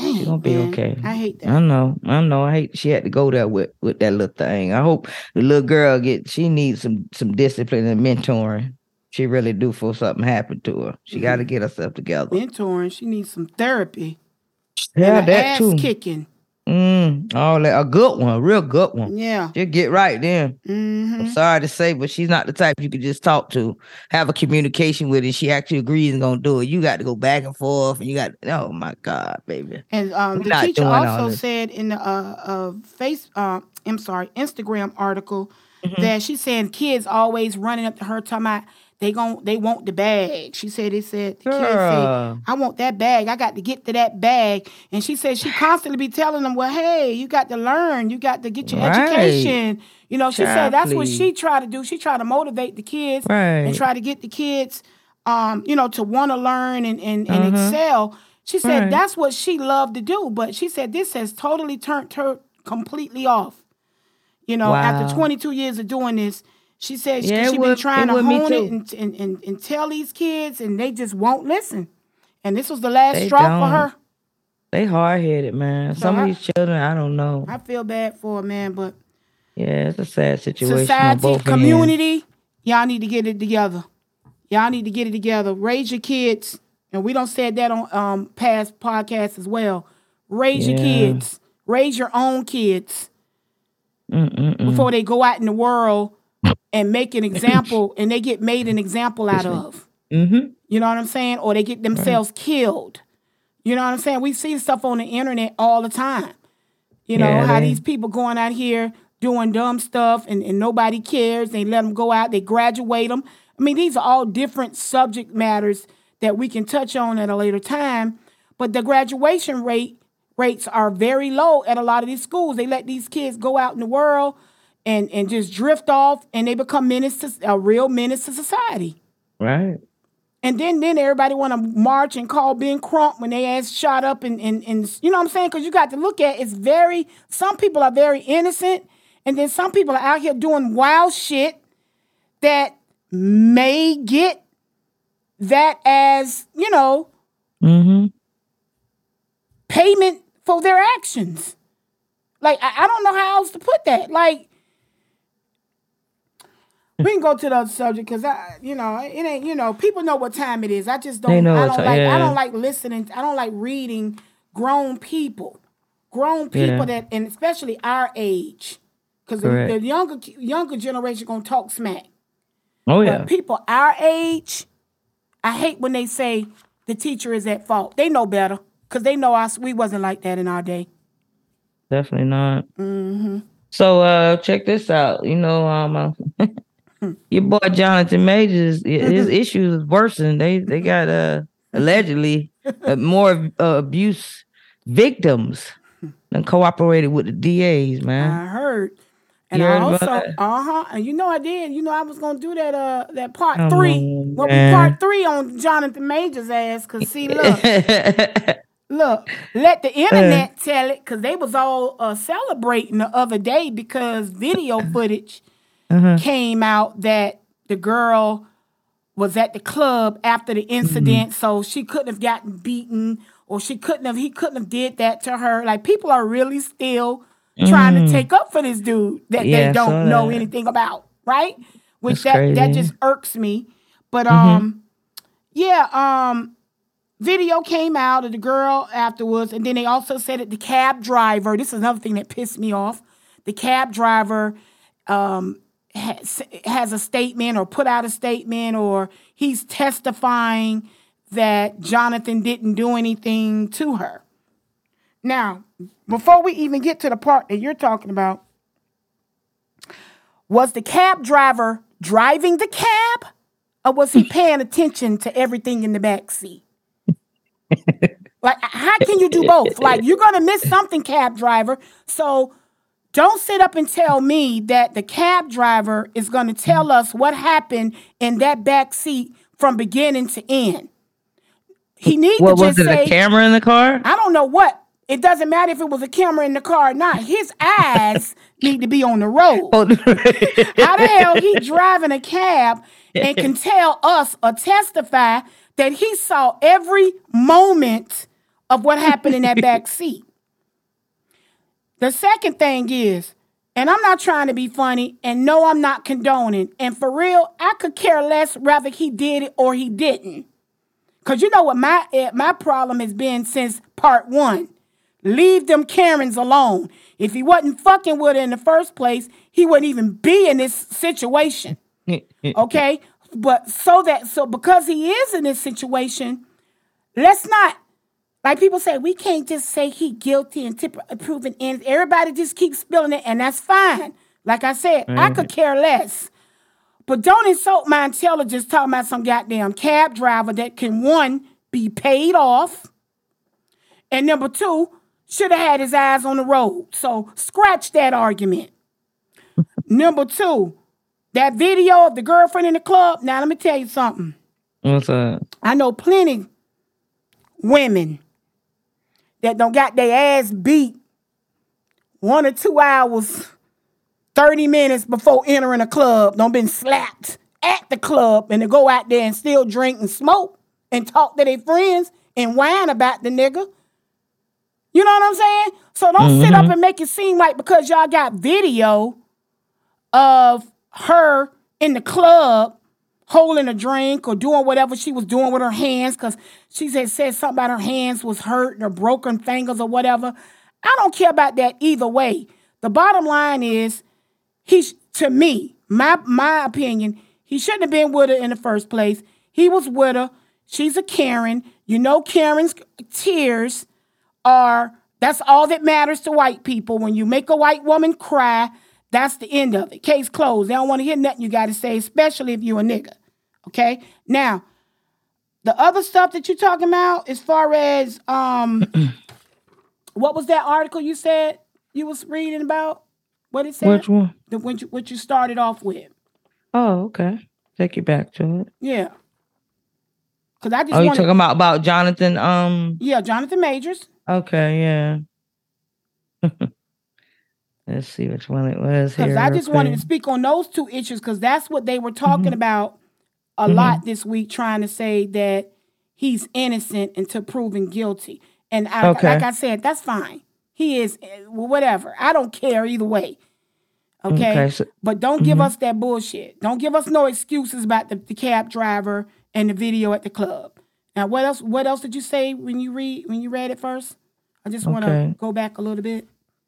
She gonna be man. okay. I hate that. I know, I know. I hate she had to go there with with that little thing. I hope the little girl get. She needs some some discipline and mentoring. She really do for something happen to her. She got Mm-hmm. to get herself together. Mentoring. She needs some therapy. Yeah, and that ass too. kicking. Mm, all that a good one, a real good one. Yeah. Just get right then. hmm I'm sorry to say, but she's not the type you could just talk to, have a communication with, and she actually agrees and gonna do it. You got to go back and forth, and you got. Oh my God, baby. And um, the teacher also said in the uh, uh, face, uh, I'm sorry, Instagram article that she's saying kids always running up to her talking about they gon' they want the bag. She said they said the kids say, I want that bag. I got to get to that bag. And she said she constantly be telling them, Well, hey, you got to learn, you got to get your Right. education. You know, she said that's what she tried to do. She tried to motivate the kids Right. and try to get the kids um, you know, to want to learn and, and, and excel. She said. Right. that's what she loved to do, but she said this has totally turned her completely off. You know, after 22 years of doing this, she said she, Yeah, it she been trying to hone it and, and, and, and tell these kids, and they just won't listen. And this was the last They straw for don't. her. They hard headed, man. Some I- of these children, I don't know. I feel bad for her, man, but Yeah, it's a sad situation. society, community, y'all need to get it together. Y'all need to get it together. Raise your kids, and we don't said that on um, past podcasts as well. Raise your kids. Raise your own kids before they go out in the world and make an example, and they get made an example out of. Mm-hmm. You know what I'm saying? Or they get themselves killed. You know what I'm saying? We see stuff on the internet all the time. You know, Yeah, how these people going out here doing dumb stuff and, and nobody cares. They let them go out, they graduate them. I mean, these are all different subject matters that we can touch on at a later time. But the graduation rate rates are very low at a lot of these schools. They let these kids go out in the world and, and just drift off and they become menace to, a real menace to society. Right. And then then everybody want to march and call Ben Crump when they ass shot up and, and, and you know what I'm saying? Because you got to look at it's very some people are very innocent, and then some people are out here doing wild shit that may get that as, you know, Mm-hmm. payment for their actions. Like I, I don't know how else to put that. Like we can go to the other subject because I, you know, it ain't. You know, people know what time it is. I just don't. know I don't like. I don't like listening. I don't like reading grown people, grown people Yeah. that, and especially our age, because the, the younger younger generation gonna talk smack. Oh But yeah. people our age, I hate when they say the teacher is at fault. They know better because they know us. We wasn't like that in our day. Definitely not. Mm-hmm. So uh check this out. You know, um uh, your boy Jonathan Majors, his issues is worsened. They they got uh allegedly uh, more uh, abuse victims than cooperated with the DAs, man. I heard. And You I heard also, uh huh, and you know I did. You know I was gonna do that. Uh, that part Come three. Well, we part three on Jonathan Major's ass. Cause see, look, look, let the internet tell it. Cause they was all uh, celebrating the other day because video footage Uh-huh. came out that the girl was at the club after the incident, Mm-hmm. so she couldn't have gotten beaten, or she couldn't have. He couldn't have did that to her. Like people are really still trying to take up for this dude that Mm-hmm. Yeah, they don't know that. anything about, right? Which That's that that crazy. Mm-hmm. just irks me. But um, yeah, um, video came out of the girl afterwards, and then they also said that the cab driver. This is another thing that pissed me off. The cab driver um, has, a statement or put out a statement, or he's testifying that Jonathan didn't do anything to her. Now, before we even get to the part that you're talking about, was the cab driver driving the cab, or was he paying attention to everything in the back seat? like, how can you do both? Like, you're gonna miss something, cab driver. So don't sit up and tell me that the cab driver is going to tell us what happened in that back seat from beginning to end. He needs what to was it? say, A camera in the car? I don't know what. It doesn't matter if it was a camera in the car or not. His eyes need to be on the road. How the hell he driving a cab and can tell us or testify that he saw every moment of what happened in that back seat? The second thing is, and I'm not trying to be funny, and no, I'm not condoning. And for real, I could care less whether he did it or he didn't. Cause you know what my eh, my problem has been since part one. Leave them Karens alone. If he wasn't fucking with her in the first place, he wouldn't even be in this situation. Okay? But so that so because he is in this situation, let's not like people say we can't just say he guilty and tip, uh, proven innocent. Everybody just keeps spilling it, and that's fine. Like I said, I mm-hmm. could care less. But don't insult my intelligence talking about some goddamn cab driver that can one be paid off, and number two should have had his eyes on the road. So scratch that argument. number two, that video of the girlfriend in the club. Now let me tell you something. What's up? I know plenty women that don't got their ass beat one or two hours, 30 minutes before entering a club, don't been slapped at the club and to go out there and still drink and smoke and talk to their friends and whine about the nigga. You know what I'm saying? So don't sit up mm-hmm. and make it seem like because y'all got video of her in the club holding a drink or doing whatever she was doing with her hands because she said said something about her hands was hurt or broken fingers or whatever. I don't care about that either way. The bottom line is he to me, my my opinion, he shouldn't have been with her in the first place. He was with her. She's a Karen. You know Karen's tears are that's all that matters to white people. When you make a white woman cry, that's the end of it. Case closed. They don't want to hear nothing you got to say, especially if you a nigga. Okay? Now, the other stuff that you're talking about, as far as um what was that article you said you was reading about? What it said? Which one? The what you, what you started off with. Oh, okay. Take you back to it. Yeah. Cause I just Oh, you want talking about about Jonathan? Um. Yeah, Jonathan Majors. Okay. Yeah. Let's see which one it was Because. I just wanted to speak on those two issues because that's what they were talking Mm-hmm. about a lot this week, trying to say that he's innocent until proven guilty. And I, Okay. like I said, that's fine. He is eh, whatever. I don't care either way. Okay. Okay, so- but don't give us that bullshit. Don't give us no excuses about the, the cab driver and the video at the club. Now, what else? What else did you say when you read when you read it first? I just want to Okay. go back a little bit.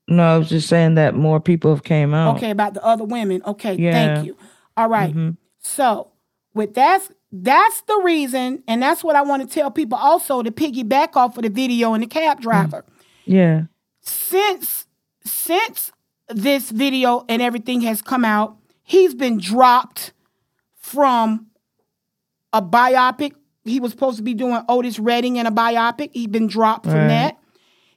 No, I was just saying that more people have came out. Okay, about the other women. Okay, Yeah. thank you. All right. Mm-hmm. So with that, that's the reason, and that's what I want to tell people also to piggyback off of the video and the cab mm. driver. Yeah. Since since this video and everything has come out, he's been dropped from a biopic. He was supposed to be doing Otis Redding in a biopic. He's been dropped from Right. that.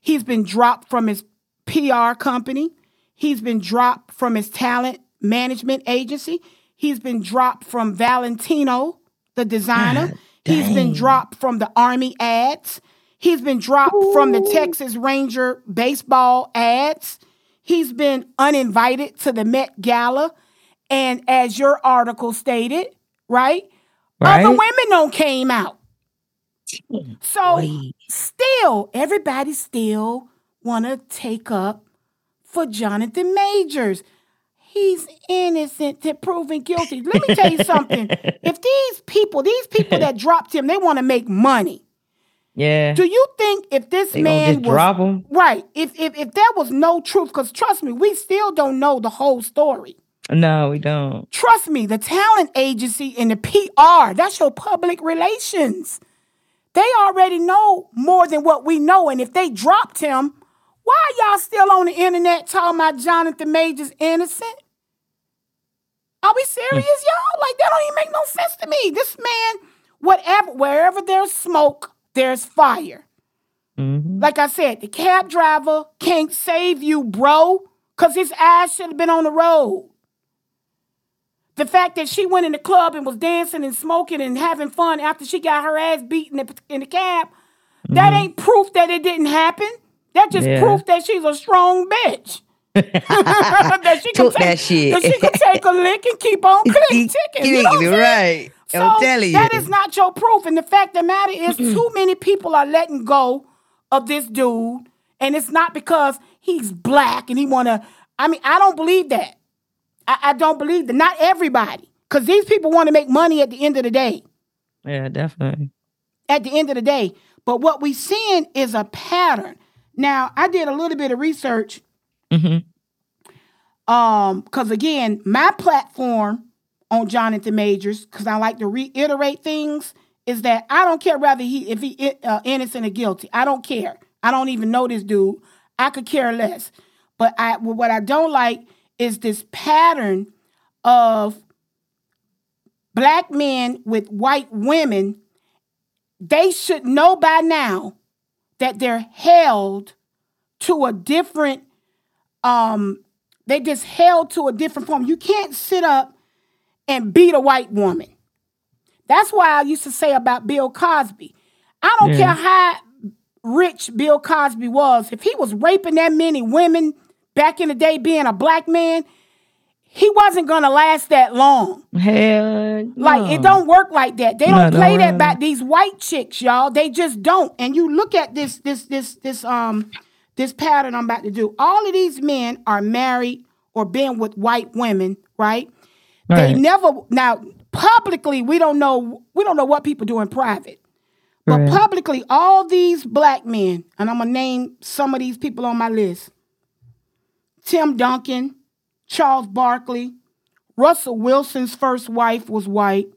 He's been dropped from his PR company. He's been dropped from his talent management agency. He's been dropped from Valentino, the designer. He's been dropped from the Army ads. He's been dropped from the Texas Ranger baseball ads. He's been uninvited to the Met Gala. And as your article stated, right? Right. Other women don't came out. So still, everybody still want to take up for Jonathan Majors. He's innocent to proven guilty. Let me tell you something. If these people, these people that dropped him, they want to make money. Yeah. Do you think if this They man just was drop him? right, if if if there was no truth, because trust me, we still don't know the whole story. No, we don't. Trust me, the talent agency and the PR, that's your public relations. They already know more than what we know. And if they dropped him, why are y'all still on the internet talking about Jonathan Majors innocent? Are we serious, y'all? Like that don't even make no sense to me. This man, whatever, wherever there's smoke, there's fire. Mhm. Like I said, the cab driver can't save you, bro, because his eyes should have been on the road. The fact that she went in the club and was dancing and smoking and having fun after she got her ass beaten in the, in the cab, that ain't proof that it didn't happen. That just Yeah. proof that she's a strong bitch. that she Took take, that shit. That she can take a lick and keep on click ticking. You know what right. So I'm telling you. that is not your proof. And the fact of the matter is, too many people are letting go of this dude, and it's not because he's black and he want to. I mean, I don't believe that. I, I don't believe that. Not everybody, because these people want to make money at the end of the day. yeah, definitely. At the end of the day, but what we're seeing is a pattern. Now, I did a little bit of research. Um, because again, my platform on Jonathan Majors, because I like to reiterate things, is that I don't care whether he if he uh, innocent or guilty. I don't care. I don't even know this dude. I could care less. But I well, what I don't like is this pattern of black men with white women. They should know by now that they're held to a different um they just held to a different form. You can't sit up and beat a white woman. That's why I used to say about Bill Cosby. I don't Yeah. care how rich Bill Cosby was. If he was raping that many women back in the day being a black man, he wasn't going to last that long. Hell, Like it don't work like that. They don't no play that way. about these white chicks, y'all. They just don't. And you look at this this this this um this pattern I'm about to do. All of these men are married or been with white women, right? They Right. never now publicly we don't know we don't know what people do in private. But Right. publicly all these black men, and I'm gonna name some of these people on my list. Tim Duncan, Charles Barkley, Russell Wilson's first wife was white.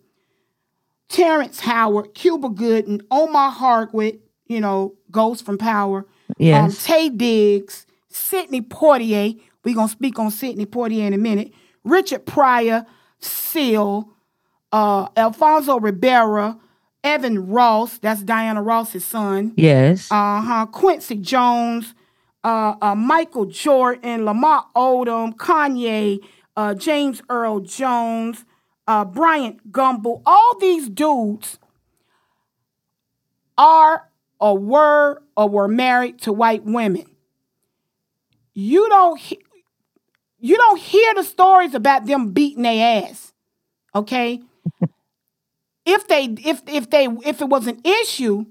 Terrence Howard, Cuba Gooding, Omari Hardwick, you know, Ghost from Power. Um, Yes. Taye Diggs, Sidney Poitier. We're going to speak on Sidney Poitier in a minute. Richard Pryor, Seal, uh, Alfonso Ribeiro, Evan Ross, that's Diana Ross's son. Yes. Uh huh. Quincy Jones, uh, uh, Michael Jordan, Lamar Odom, Kanye, uh, James Earl Jones, uh, Bryant Gumbel. All these dudes are or were or were married to white women. You don't he- you don't hear the stories about them beating their ass. Okay? if they if if they if it was an issue,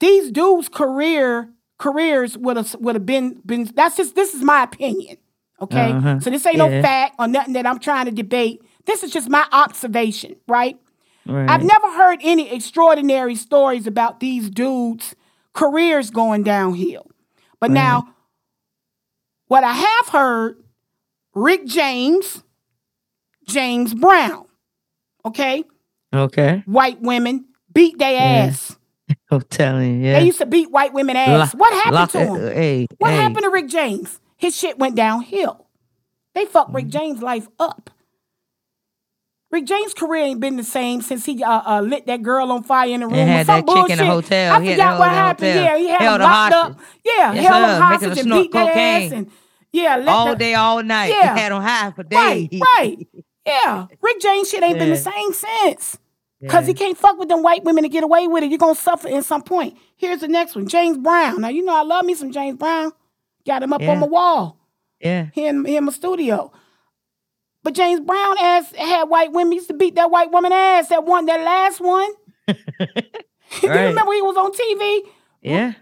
these dudes' career careers would have would have been been that's just this is my opinion. Okay. Uh-huh. So this ain't no fact or nothing that I'm trying to debate. This is just my observation, right? right. I've never heard any extraordinary stories about these dudes' careers going downhill. But now, what I have heard, Rick James, James Brown, okay, Okay. white women beat their ass. I'm telling you. Yeah. They used to beat white women ass. Lock- what happened lock to him? Hey, What hey. happened to Rick James? His shit went downhill. They fucked Rick James' life up. Rick James' career ain't been the same since he uh, uh, lit that girl on fire in the room. And had some that chick in the bullshit. hotel. I He forgot what happened. hotel. Yeah, he had Held him locked up. Yeah, Yes, held him hostage and beat their ass cocaine. and yeah, let all the- day, all night. Yeah. Had on high for Right, days. right. Yeah, Rick James shit ain't been the same since. Cause Yeah. he can't fuck with them white women to get away with it. You're gonna suffer at some point. Here's the next one, James Brown. Now you know I love me some James Brown. Got him up Yeah. on my wall Yeah. here in, here in my studio. But James Brown ass had white women used to beat that white woman ass. That one, that last one. you Right. remember he was on TV? Yeah.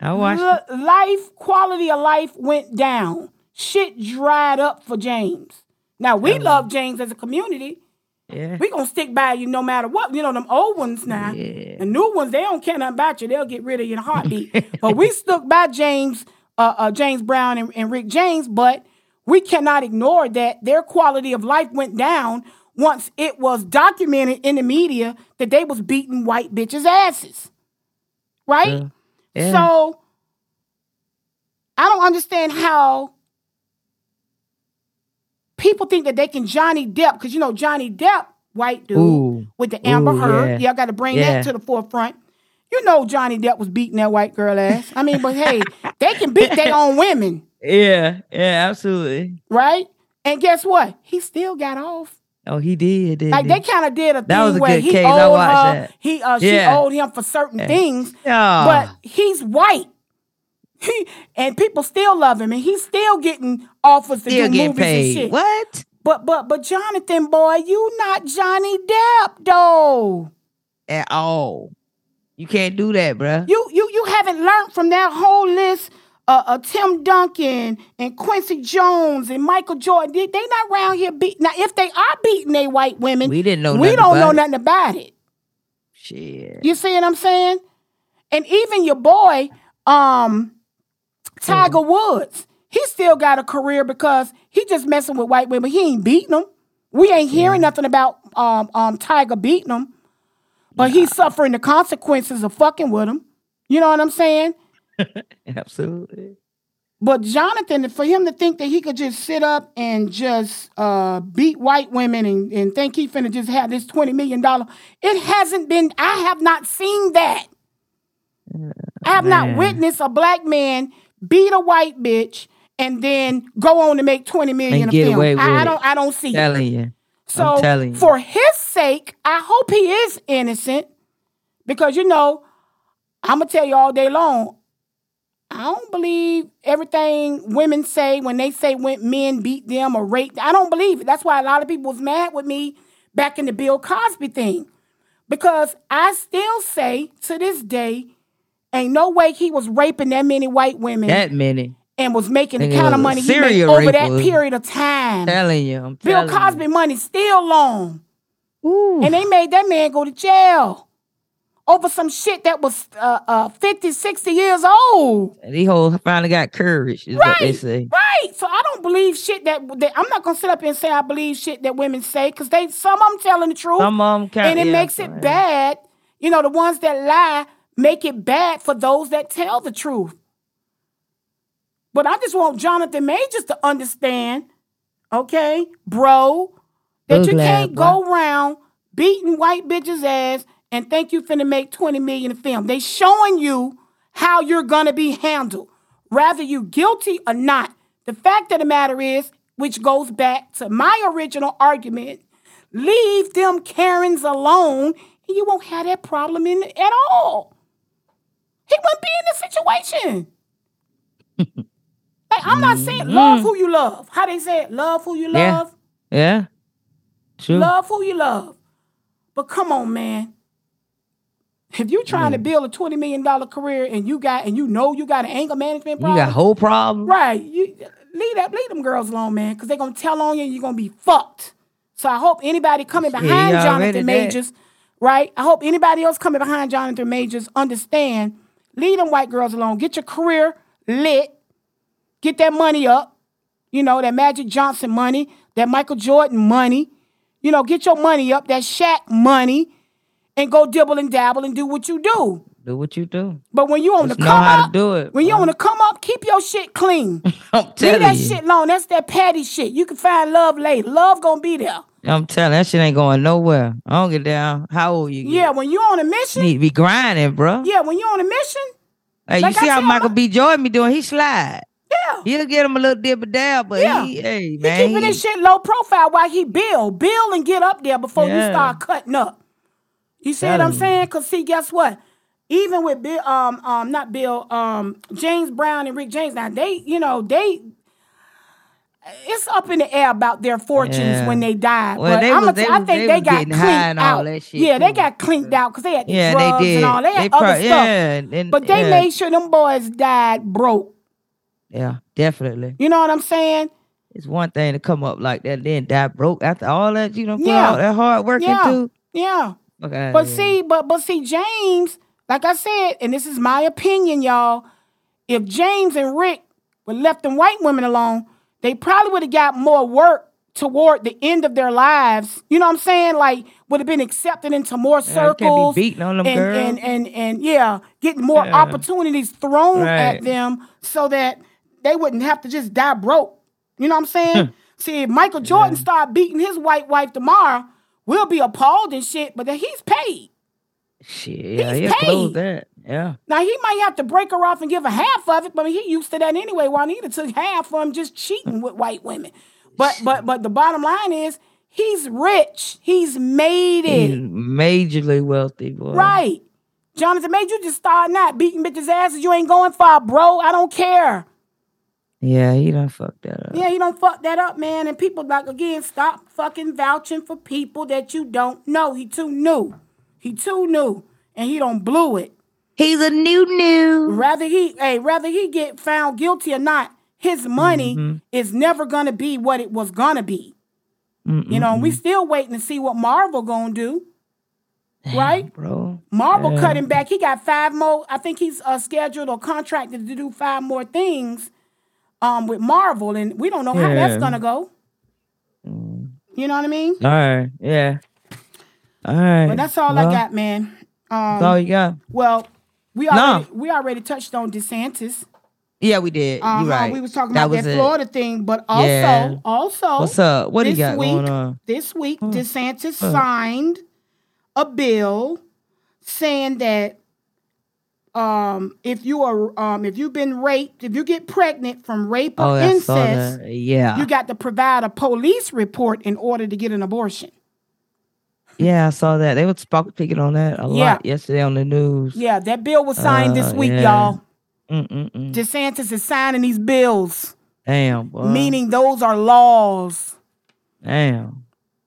I watched. L- life quality of life went down. Shit dried up for James. Now we love James as a community. Yeah. We gonna stick by you no matter what. You know them old ones now. Yeah. The new ones they don't care nothing about you. They'll get rid of you in a heartbeat. but we stuck by James, uh, uh, James Brown and, and Rick James. But we cannot ignore that their quality of life went down once it was documented in the media that they was beating white bitches' asses. Right. Yeah. Yeah. So I don't understand how people think that they can Johnny Depp because you know Johnny Depp, white dude Ooh. with the Amber Ooh, Heard. yeah. Y'all got to bring Yeah. that to the forefront. You know Johnny Depp was beating that white girl ass. I mean, but hey, they can beat their own women, Yeah. Yeah. Absolutely. right? And guess what? He still got off. Oh, he did. Did Like they kind of did a That was thing a where good he case. Owed her. that. He uh, she owed him for certain things. Yeah. but he's white. He, and people still love him, and he's still getting offers to Still do movies and shit. What? But but but Jonathan, boy, you not Johnny Depp though. At all. You can't do that, bruh. You you you haven't learned from that whole list. Uh, uh, Tim Duncan and Quincy Jones and Michael Jordan. They, they not around here beating. Now, if they are beating they white women, We didn't know We don't know it. nothing about it. Shit. You see what I'm saying? And even your boy, um, Tiger Woods, he still got a career because he just messing with white women. He ain't beating them. We ain't hearing nothing about um, um, Tiger beating them, but he's suffering the consequences of fucking with them. You know what I'm saying? Absolutely. But Jonathan, for him to think that he could just sit up and just uh, beat white women and, and think he finna just have this $20 million, it hasn't been, I have not seen that. I have not witnessed a black man beat a white bitch and then go on to make 20 million And a get film. away with I, I don't I don't see it. telling you. So telling you. for his sake, I hope he is innocent because you know, I'm gonna tell you all day long. I don't believe everything women say when they say when men beat them or rape. I don't believe it. That's why a lot of people was mad with me back in the Bill Cosby thing. Because I still say to this day, ain't no way he was raping that many white women That many. and was making the kind of money he made over that period of time. Telling you. I'm Bill telling Cosby money still long. Ooh. And they made that man go to jail over some shit that was uh, uh, 50, 60 years old. And These hoes finally got courage, is what they Right, say. right. So I don't believe shit that, that I'm not gonna sit up and say I believe shit that women say because they some of them telling the truth, Some of 'em count- and it yeah, makes it bad. You know, the ones that lie make it bad for those that tell the truth. But I just want Jonathan Majors to understand, okay, bro, that you can't go around beating white bitches' ass and think you finna make 20 million a film. They showing you how you're gonna be handled, whether you guilty or not. The fact of the matter is, which goes back to my original argument, leave them Karens alone and you won't have that problem in at all. He wouldn't be in this situation. like I'm not saying love who you love. How they say it, love who you Yeah. love. Yeah. True. Love who you love. But come on, man. If you're trying to build a $20 million career and you got and you know you got an anger management problem. you problem, got whole problem. right? You leave that leave them girls alone, man, because they're gonna tell on you and you're gonna be fucked. So I hope anybody coming behind already Jonathan. Majors, right? I hope anybody else coming behind Jonathan Majors understand. Leave them white girls alone. Get your career lit. Get that money up. You know, that Magic Johnson money, that Michael Jordan money. You know, get your money up, that Shaq money, and go dibble and dabble and do what you do. Do what you do. But when you on Just the know come up, do it, when you on the come up, keep your shit clean. I'm Leave telling that you. shit alone. That's that patty shit. You can find love later. Love gonna be there. I'm telling that shit ain't going nowhere. I don't get down. How old you get? Yeah, when you on a mission, You need to be grinding, bro. Yeah, when you on a mission. Hey, Like you see I how tell Michael my- B. Jordan be doing? He slide. Yeah. He'll get him a little dip of dab, but Yeah. he, hey, He man. keeping he- his shit low profile while he build, build and get up there before you start cutting up. You see what I'm saying? Cause see, guess what? Even with Bill, um, um, not Bill, um, James Brown and Rick James. Now they, you know, they. It's up in the air about their fortunes Yeah. when they die. Well, but they I'm was- gonna they I think they they got cleaned and all out. that shit, yeah, they got cleaned out because they had Yeah, drugs and all. That. They had They other pro- stuff. yeah, and- and- but they yeah. made sure them boys died broke. Yeah, definitely. You know what I'm saying? It's one thing to come up like that, then die broke after all that you know, Yeah. all that hard work Yeah, into. yeah. Okay. But see, but but see, James, like I said, and this is my opinion, y'all. If James and Rick would left them white women alone, they probably would have got more work toward the end of their lives. You know what I'm saying? Like would have been accepted into more you can't be circles. beating on them and, and and and yeah, getting more Yeah. opportunities thrown at them so that they wouldn't have to just die broke. You know what I'm saying? Hmm. See, if Michael Jordan start beating his white wife tomorrow, we'll be appalled and shit, but then he's paid. Shit, yeah, He's close paid. that. Yeah. Now he might have to break her off and give her half of it, but he used to that anyway. Juanita took half from just cheating with white women. But but but the bottom line is he's rich. He's made He's it. majorly wealthy, boy. Right. Jonathan made you just starting out beating bitches' asses. You ain't going far, bro. I don't care. Yeah, he done fucked that up. Yeah, he don't fuck that up, man. And people like again, stop fucking vouching for people that you don't know. He too new. He too new. And he don't blew it. He's a new new. Rather he hey, rather he get found guilty or not, his money Mm-hmm. is never gonna be what it was gonna be. You know, and we still waiting to see what Marvel gonna do. right? bro. Marvel Yeah. cut him back. He got five more. I think he's uh, scheduled or contracted to do five more things um, with Marvel, and we don't know how that's gonna go. You know what I mean? All right. Yeah. All right. But that's all I got, man. Um, That's all you got. Well, we No. already we already touched on DeSantis. Yeah, we did. Uh-huh, you right. We was talking That about that it. Florida thing, but also, Yeah. also, What's up? What do you this got week, going on? This week, DeSantis signed a bill saying that um, if you are um, if you've been raped, if you get pregnant from rape or Oh, incest. Yeah. you got to provide a police report in order to get an abortion. Yeah, I saw that. They were spark picking on that a Yeah. lot yesterday on the news. Yeah, that bill was signed this Uh, week, yeah. y'all. Mm-mm-mm. DeSantis is signing these bills, Damn, boy. meaning those are laws. Damn.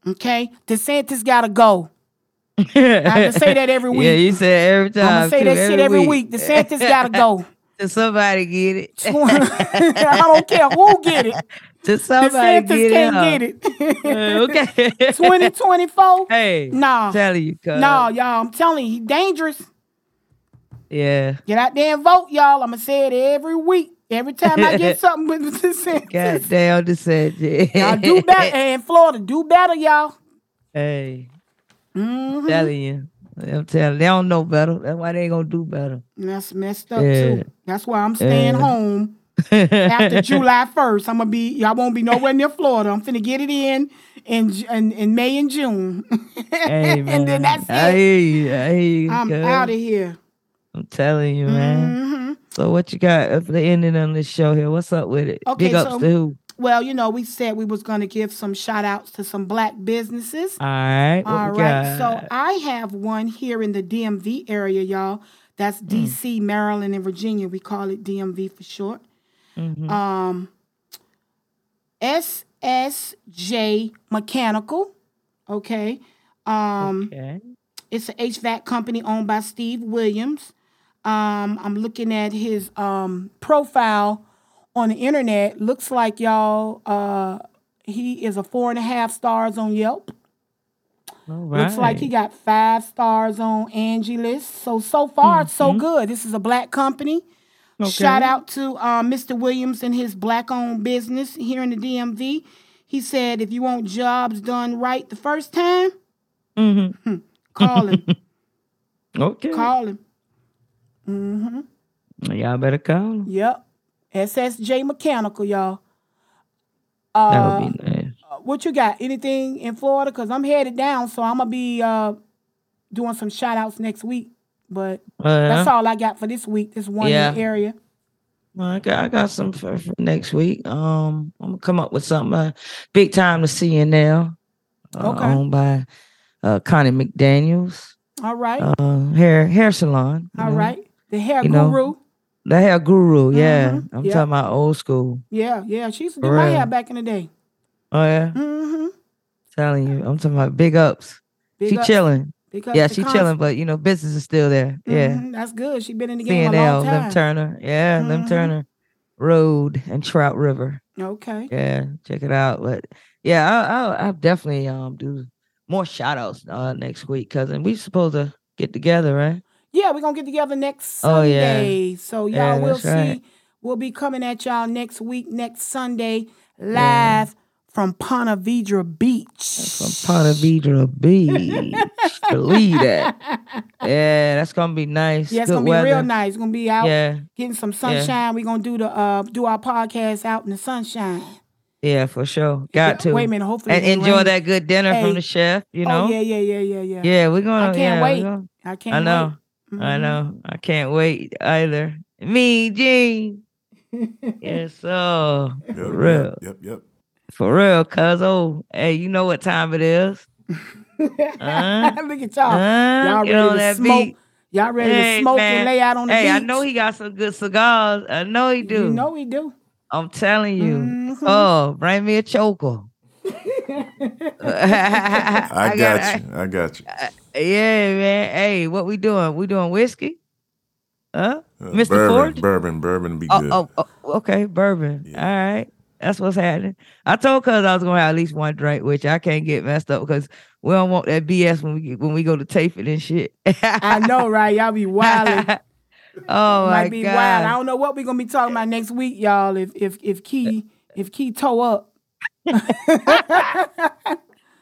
Okay, DeSantis gotta go. I have to say that every week. Yeah, you said every time. I'm gonna say too, that shit every week. DeSantis gotta go. Somebody get it. I don't care who get it. Till somebody get can't it. get it. Uh, okay. 2024. hey. Nah. Telling you, cuz. No, y'all. I'm telling you, he dangerous. Yeah. Get out there and vote, y'all. I'm gonna say it every week. Every time I get something with DeSantis. God damn DeSantis. Y'all do better. Hey, in Florida, do better, y'all. Hey. Mhm. Telling you. I'm telling they don't know better. That's why they ain't gonna do better. And That's messed up Yeah. too. That's why I'm staying Yeah. home after July 1st. I'm gonna be. I won't be nowhere near Florida. I'm finna get it in in in, in May and June, Hey, and then that's it. hear you. I hear you. I'm out of here. I'm telling you, man. hmm So what you got for the ending on this show here? What's up with it? Okay, Big ups so- to who? Well, you know, we said we was gonna give some shout outs to some black businesses. All right. All right. So I have one here in the DMV area, y'all. That's Mm. DC, Maryland, and Virginia. We call it DMV for short. Mhm. Um, SSJ Mechanical. Okay. Um, okay. it's an HVAC company owned by Steve Williams. Um, I'm looking at his um, profile on the internet. Looks like y'all. Uh, he is a four and a half stars on Yelp. All Looks like he got five stars on Angie list. So so far it's so good. This is a black company. Okay. Shout out to um, Mr. Williams and his black owned business here in the DMV. He said if you want jobs done right the first time, Mhm. call him. Okay. call him. Mm-hmm. Y'all better call him. Yep. SSJ Mechanical, y'all. That Uh, would be nice. what you got? Anything in Florida? Cause I'm headed down, so I'm gonna be uh, doing some shout outs next week. But that's Uh, all I got for this week. This one Yeah. area. well, I got I got some for, for next week. Um, I'm gonna come up with something. Uh, big time to CNL. Uh, Okay. Owned by uh, Connie McDaniel's All right. uh, hair hair salon. you all know. right. The hair you know, guru. The hair guru. Yeah, Mhm, I'm yeah. talking about old school. Yeah, yeah. She used to do For my real. hair back in the day. Oh yeah, Mm-hmm. telling you. I'm talking about big ups. Big she ups- chilling. Ups Yeah, she chilling, but you know, business is still there. Yeah. Mhm, That's good. She been in the game a CNL, long Lem. Turner. Yeah, Lem Mhm. Turner Road and Trout River. Okay. Yeah, check it out. But yeah, I'll, I'll, I'll definitely um do more shout outs uh, next week, cousin. We supposed to get together, right? Yeah, we're gonna get together next Sunday. Oh, yeah. So y'all Yeah, will see. right. We'll be coming at y'all next week, next Sunday, live Yeah. From Ponte Vedra Beach. From Ponte Vedra Beach. Believe that. Yeah, that's gonna be nice. Yeah, it's Good gonna be weather. real nice. It's gonna be out Yeah, getting some sunshine. We're gonna do the uh do our podcast out in the sunshine. yeah, for sure. Got to. Wait a minute, hopefully And enjoy raining. that good dinner Hey. from the chef. You know. Oh yeah, yeah, yeah, yeah, yeah. Yeah, we're gonna. I can't yeah, wait. gonna- I can't I know. wait. I know. I can't wait either. Me, Gene. yes, so Yep, for real, Yep, yep. For real, cuz oh, hey, you know what time it is? Uh, Look at y'all. uh, y'all ready to smoke. beat. Y'all ready Hey, to smoke man. and lay out on the Hey, beach? I know he got some good cigars. I know he do. You know he do. I'm telling you. Mhm. Oh, bring me a choker. I, got, you. I got you. Yeah, man. Hey, what we doing? We doing whiskey? Huh? Uh, Mr. Bourbon, Ford? bourbon, bourbon be Oh, good. oh, oh, okay, bourbon. Yeah. All right. That's what's happening. I told cuz I was gonna have at least one drink, which I can't get messed up because we don't want that BS when we when we go to taping and shit. I know, right? Y'all be wilding. oh my Might be god. wild. I don't know what we're gonna be talking about next week, y'all. If if if Key if Key toe up.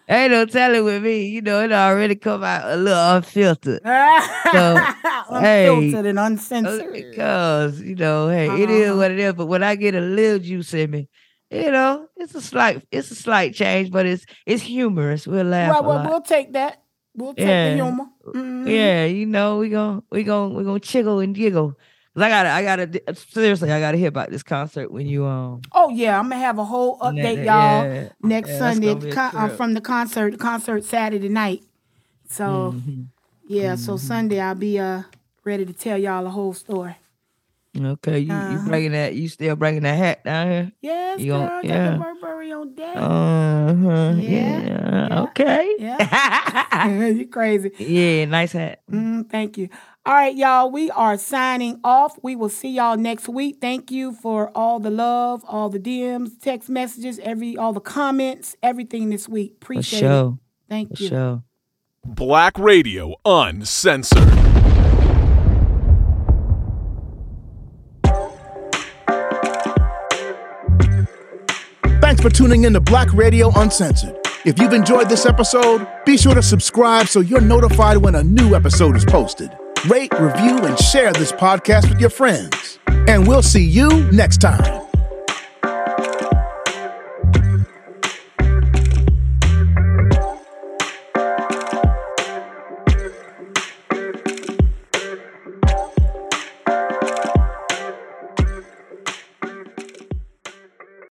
Ain't no telling with me. You know, it already come out a little unfiltered. hey. Unfiltered and uncensored. Because, you know, hey, it is Uh-huh. what it is. But when I get a little juice in me, you know, it's a slight, it's a slight change, but it's it's humorous. We'll laugh. Well, a well, we'll take that. We'll take Yeah. the humor. Mhm. Yeah, you know, we gon' we gon' we gonna chiggle and giggle. 'Cause I gotta, I gotta, seriously, I gotta hear about this concert when you um. Oh yeah, I'm gonna have a whole update, y'all, yeah. next Yeah, Sunday gonna con- uh, from the concert. The concert Saturday night. So Mm-hmm. yeah, so Sunday I'll be uh ready to tell y'all the whole story. Okay, you, Uh-huh. you bringing that? You still bringing that hat down here? Yes, You girl, gon- I got yeah. the Burberry on deck. Uh huh. Yeah, Yeah. Okay. yeah, you crazy. yeah. Nice hat. Mm, thank you. All right, y'all. We are signing off. We will see y'all next week. Thank you for all the love, all the DMs, text messages, every all the comments, everything this week. For Appreciate it. Thank For you. sure. Black Radio Uncensored. Thanks for tuning in to Black Radio Uncensored. If you've enjoyed this episode, be sure to subscribe so you're notified when a new episode is posted. Rate, review, and share this podcast with your friends. And we'll see you next time.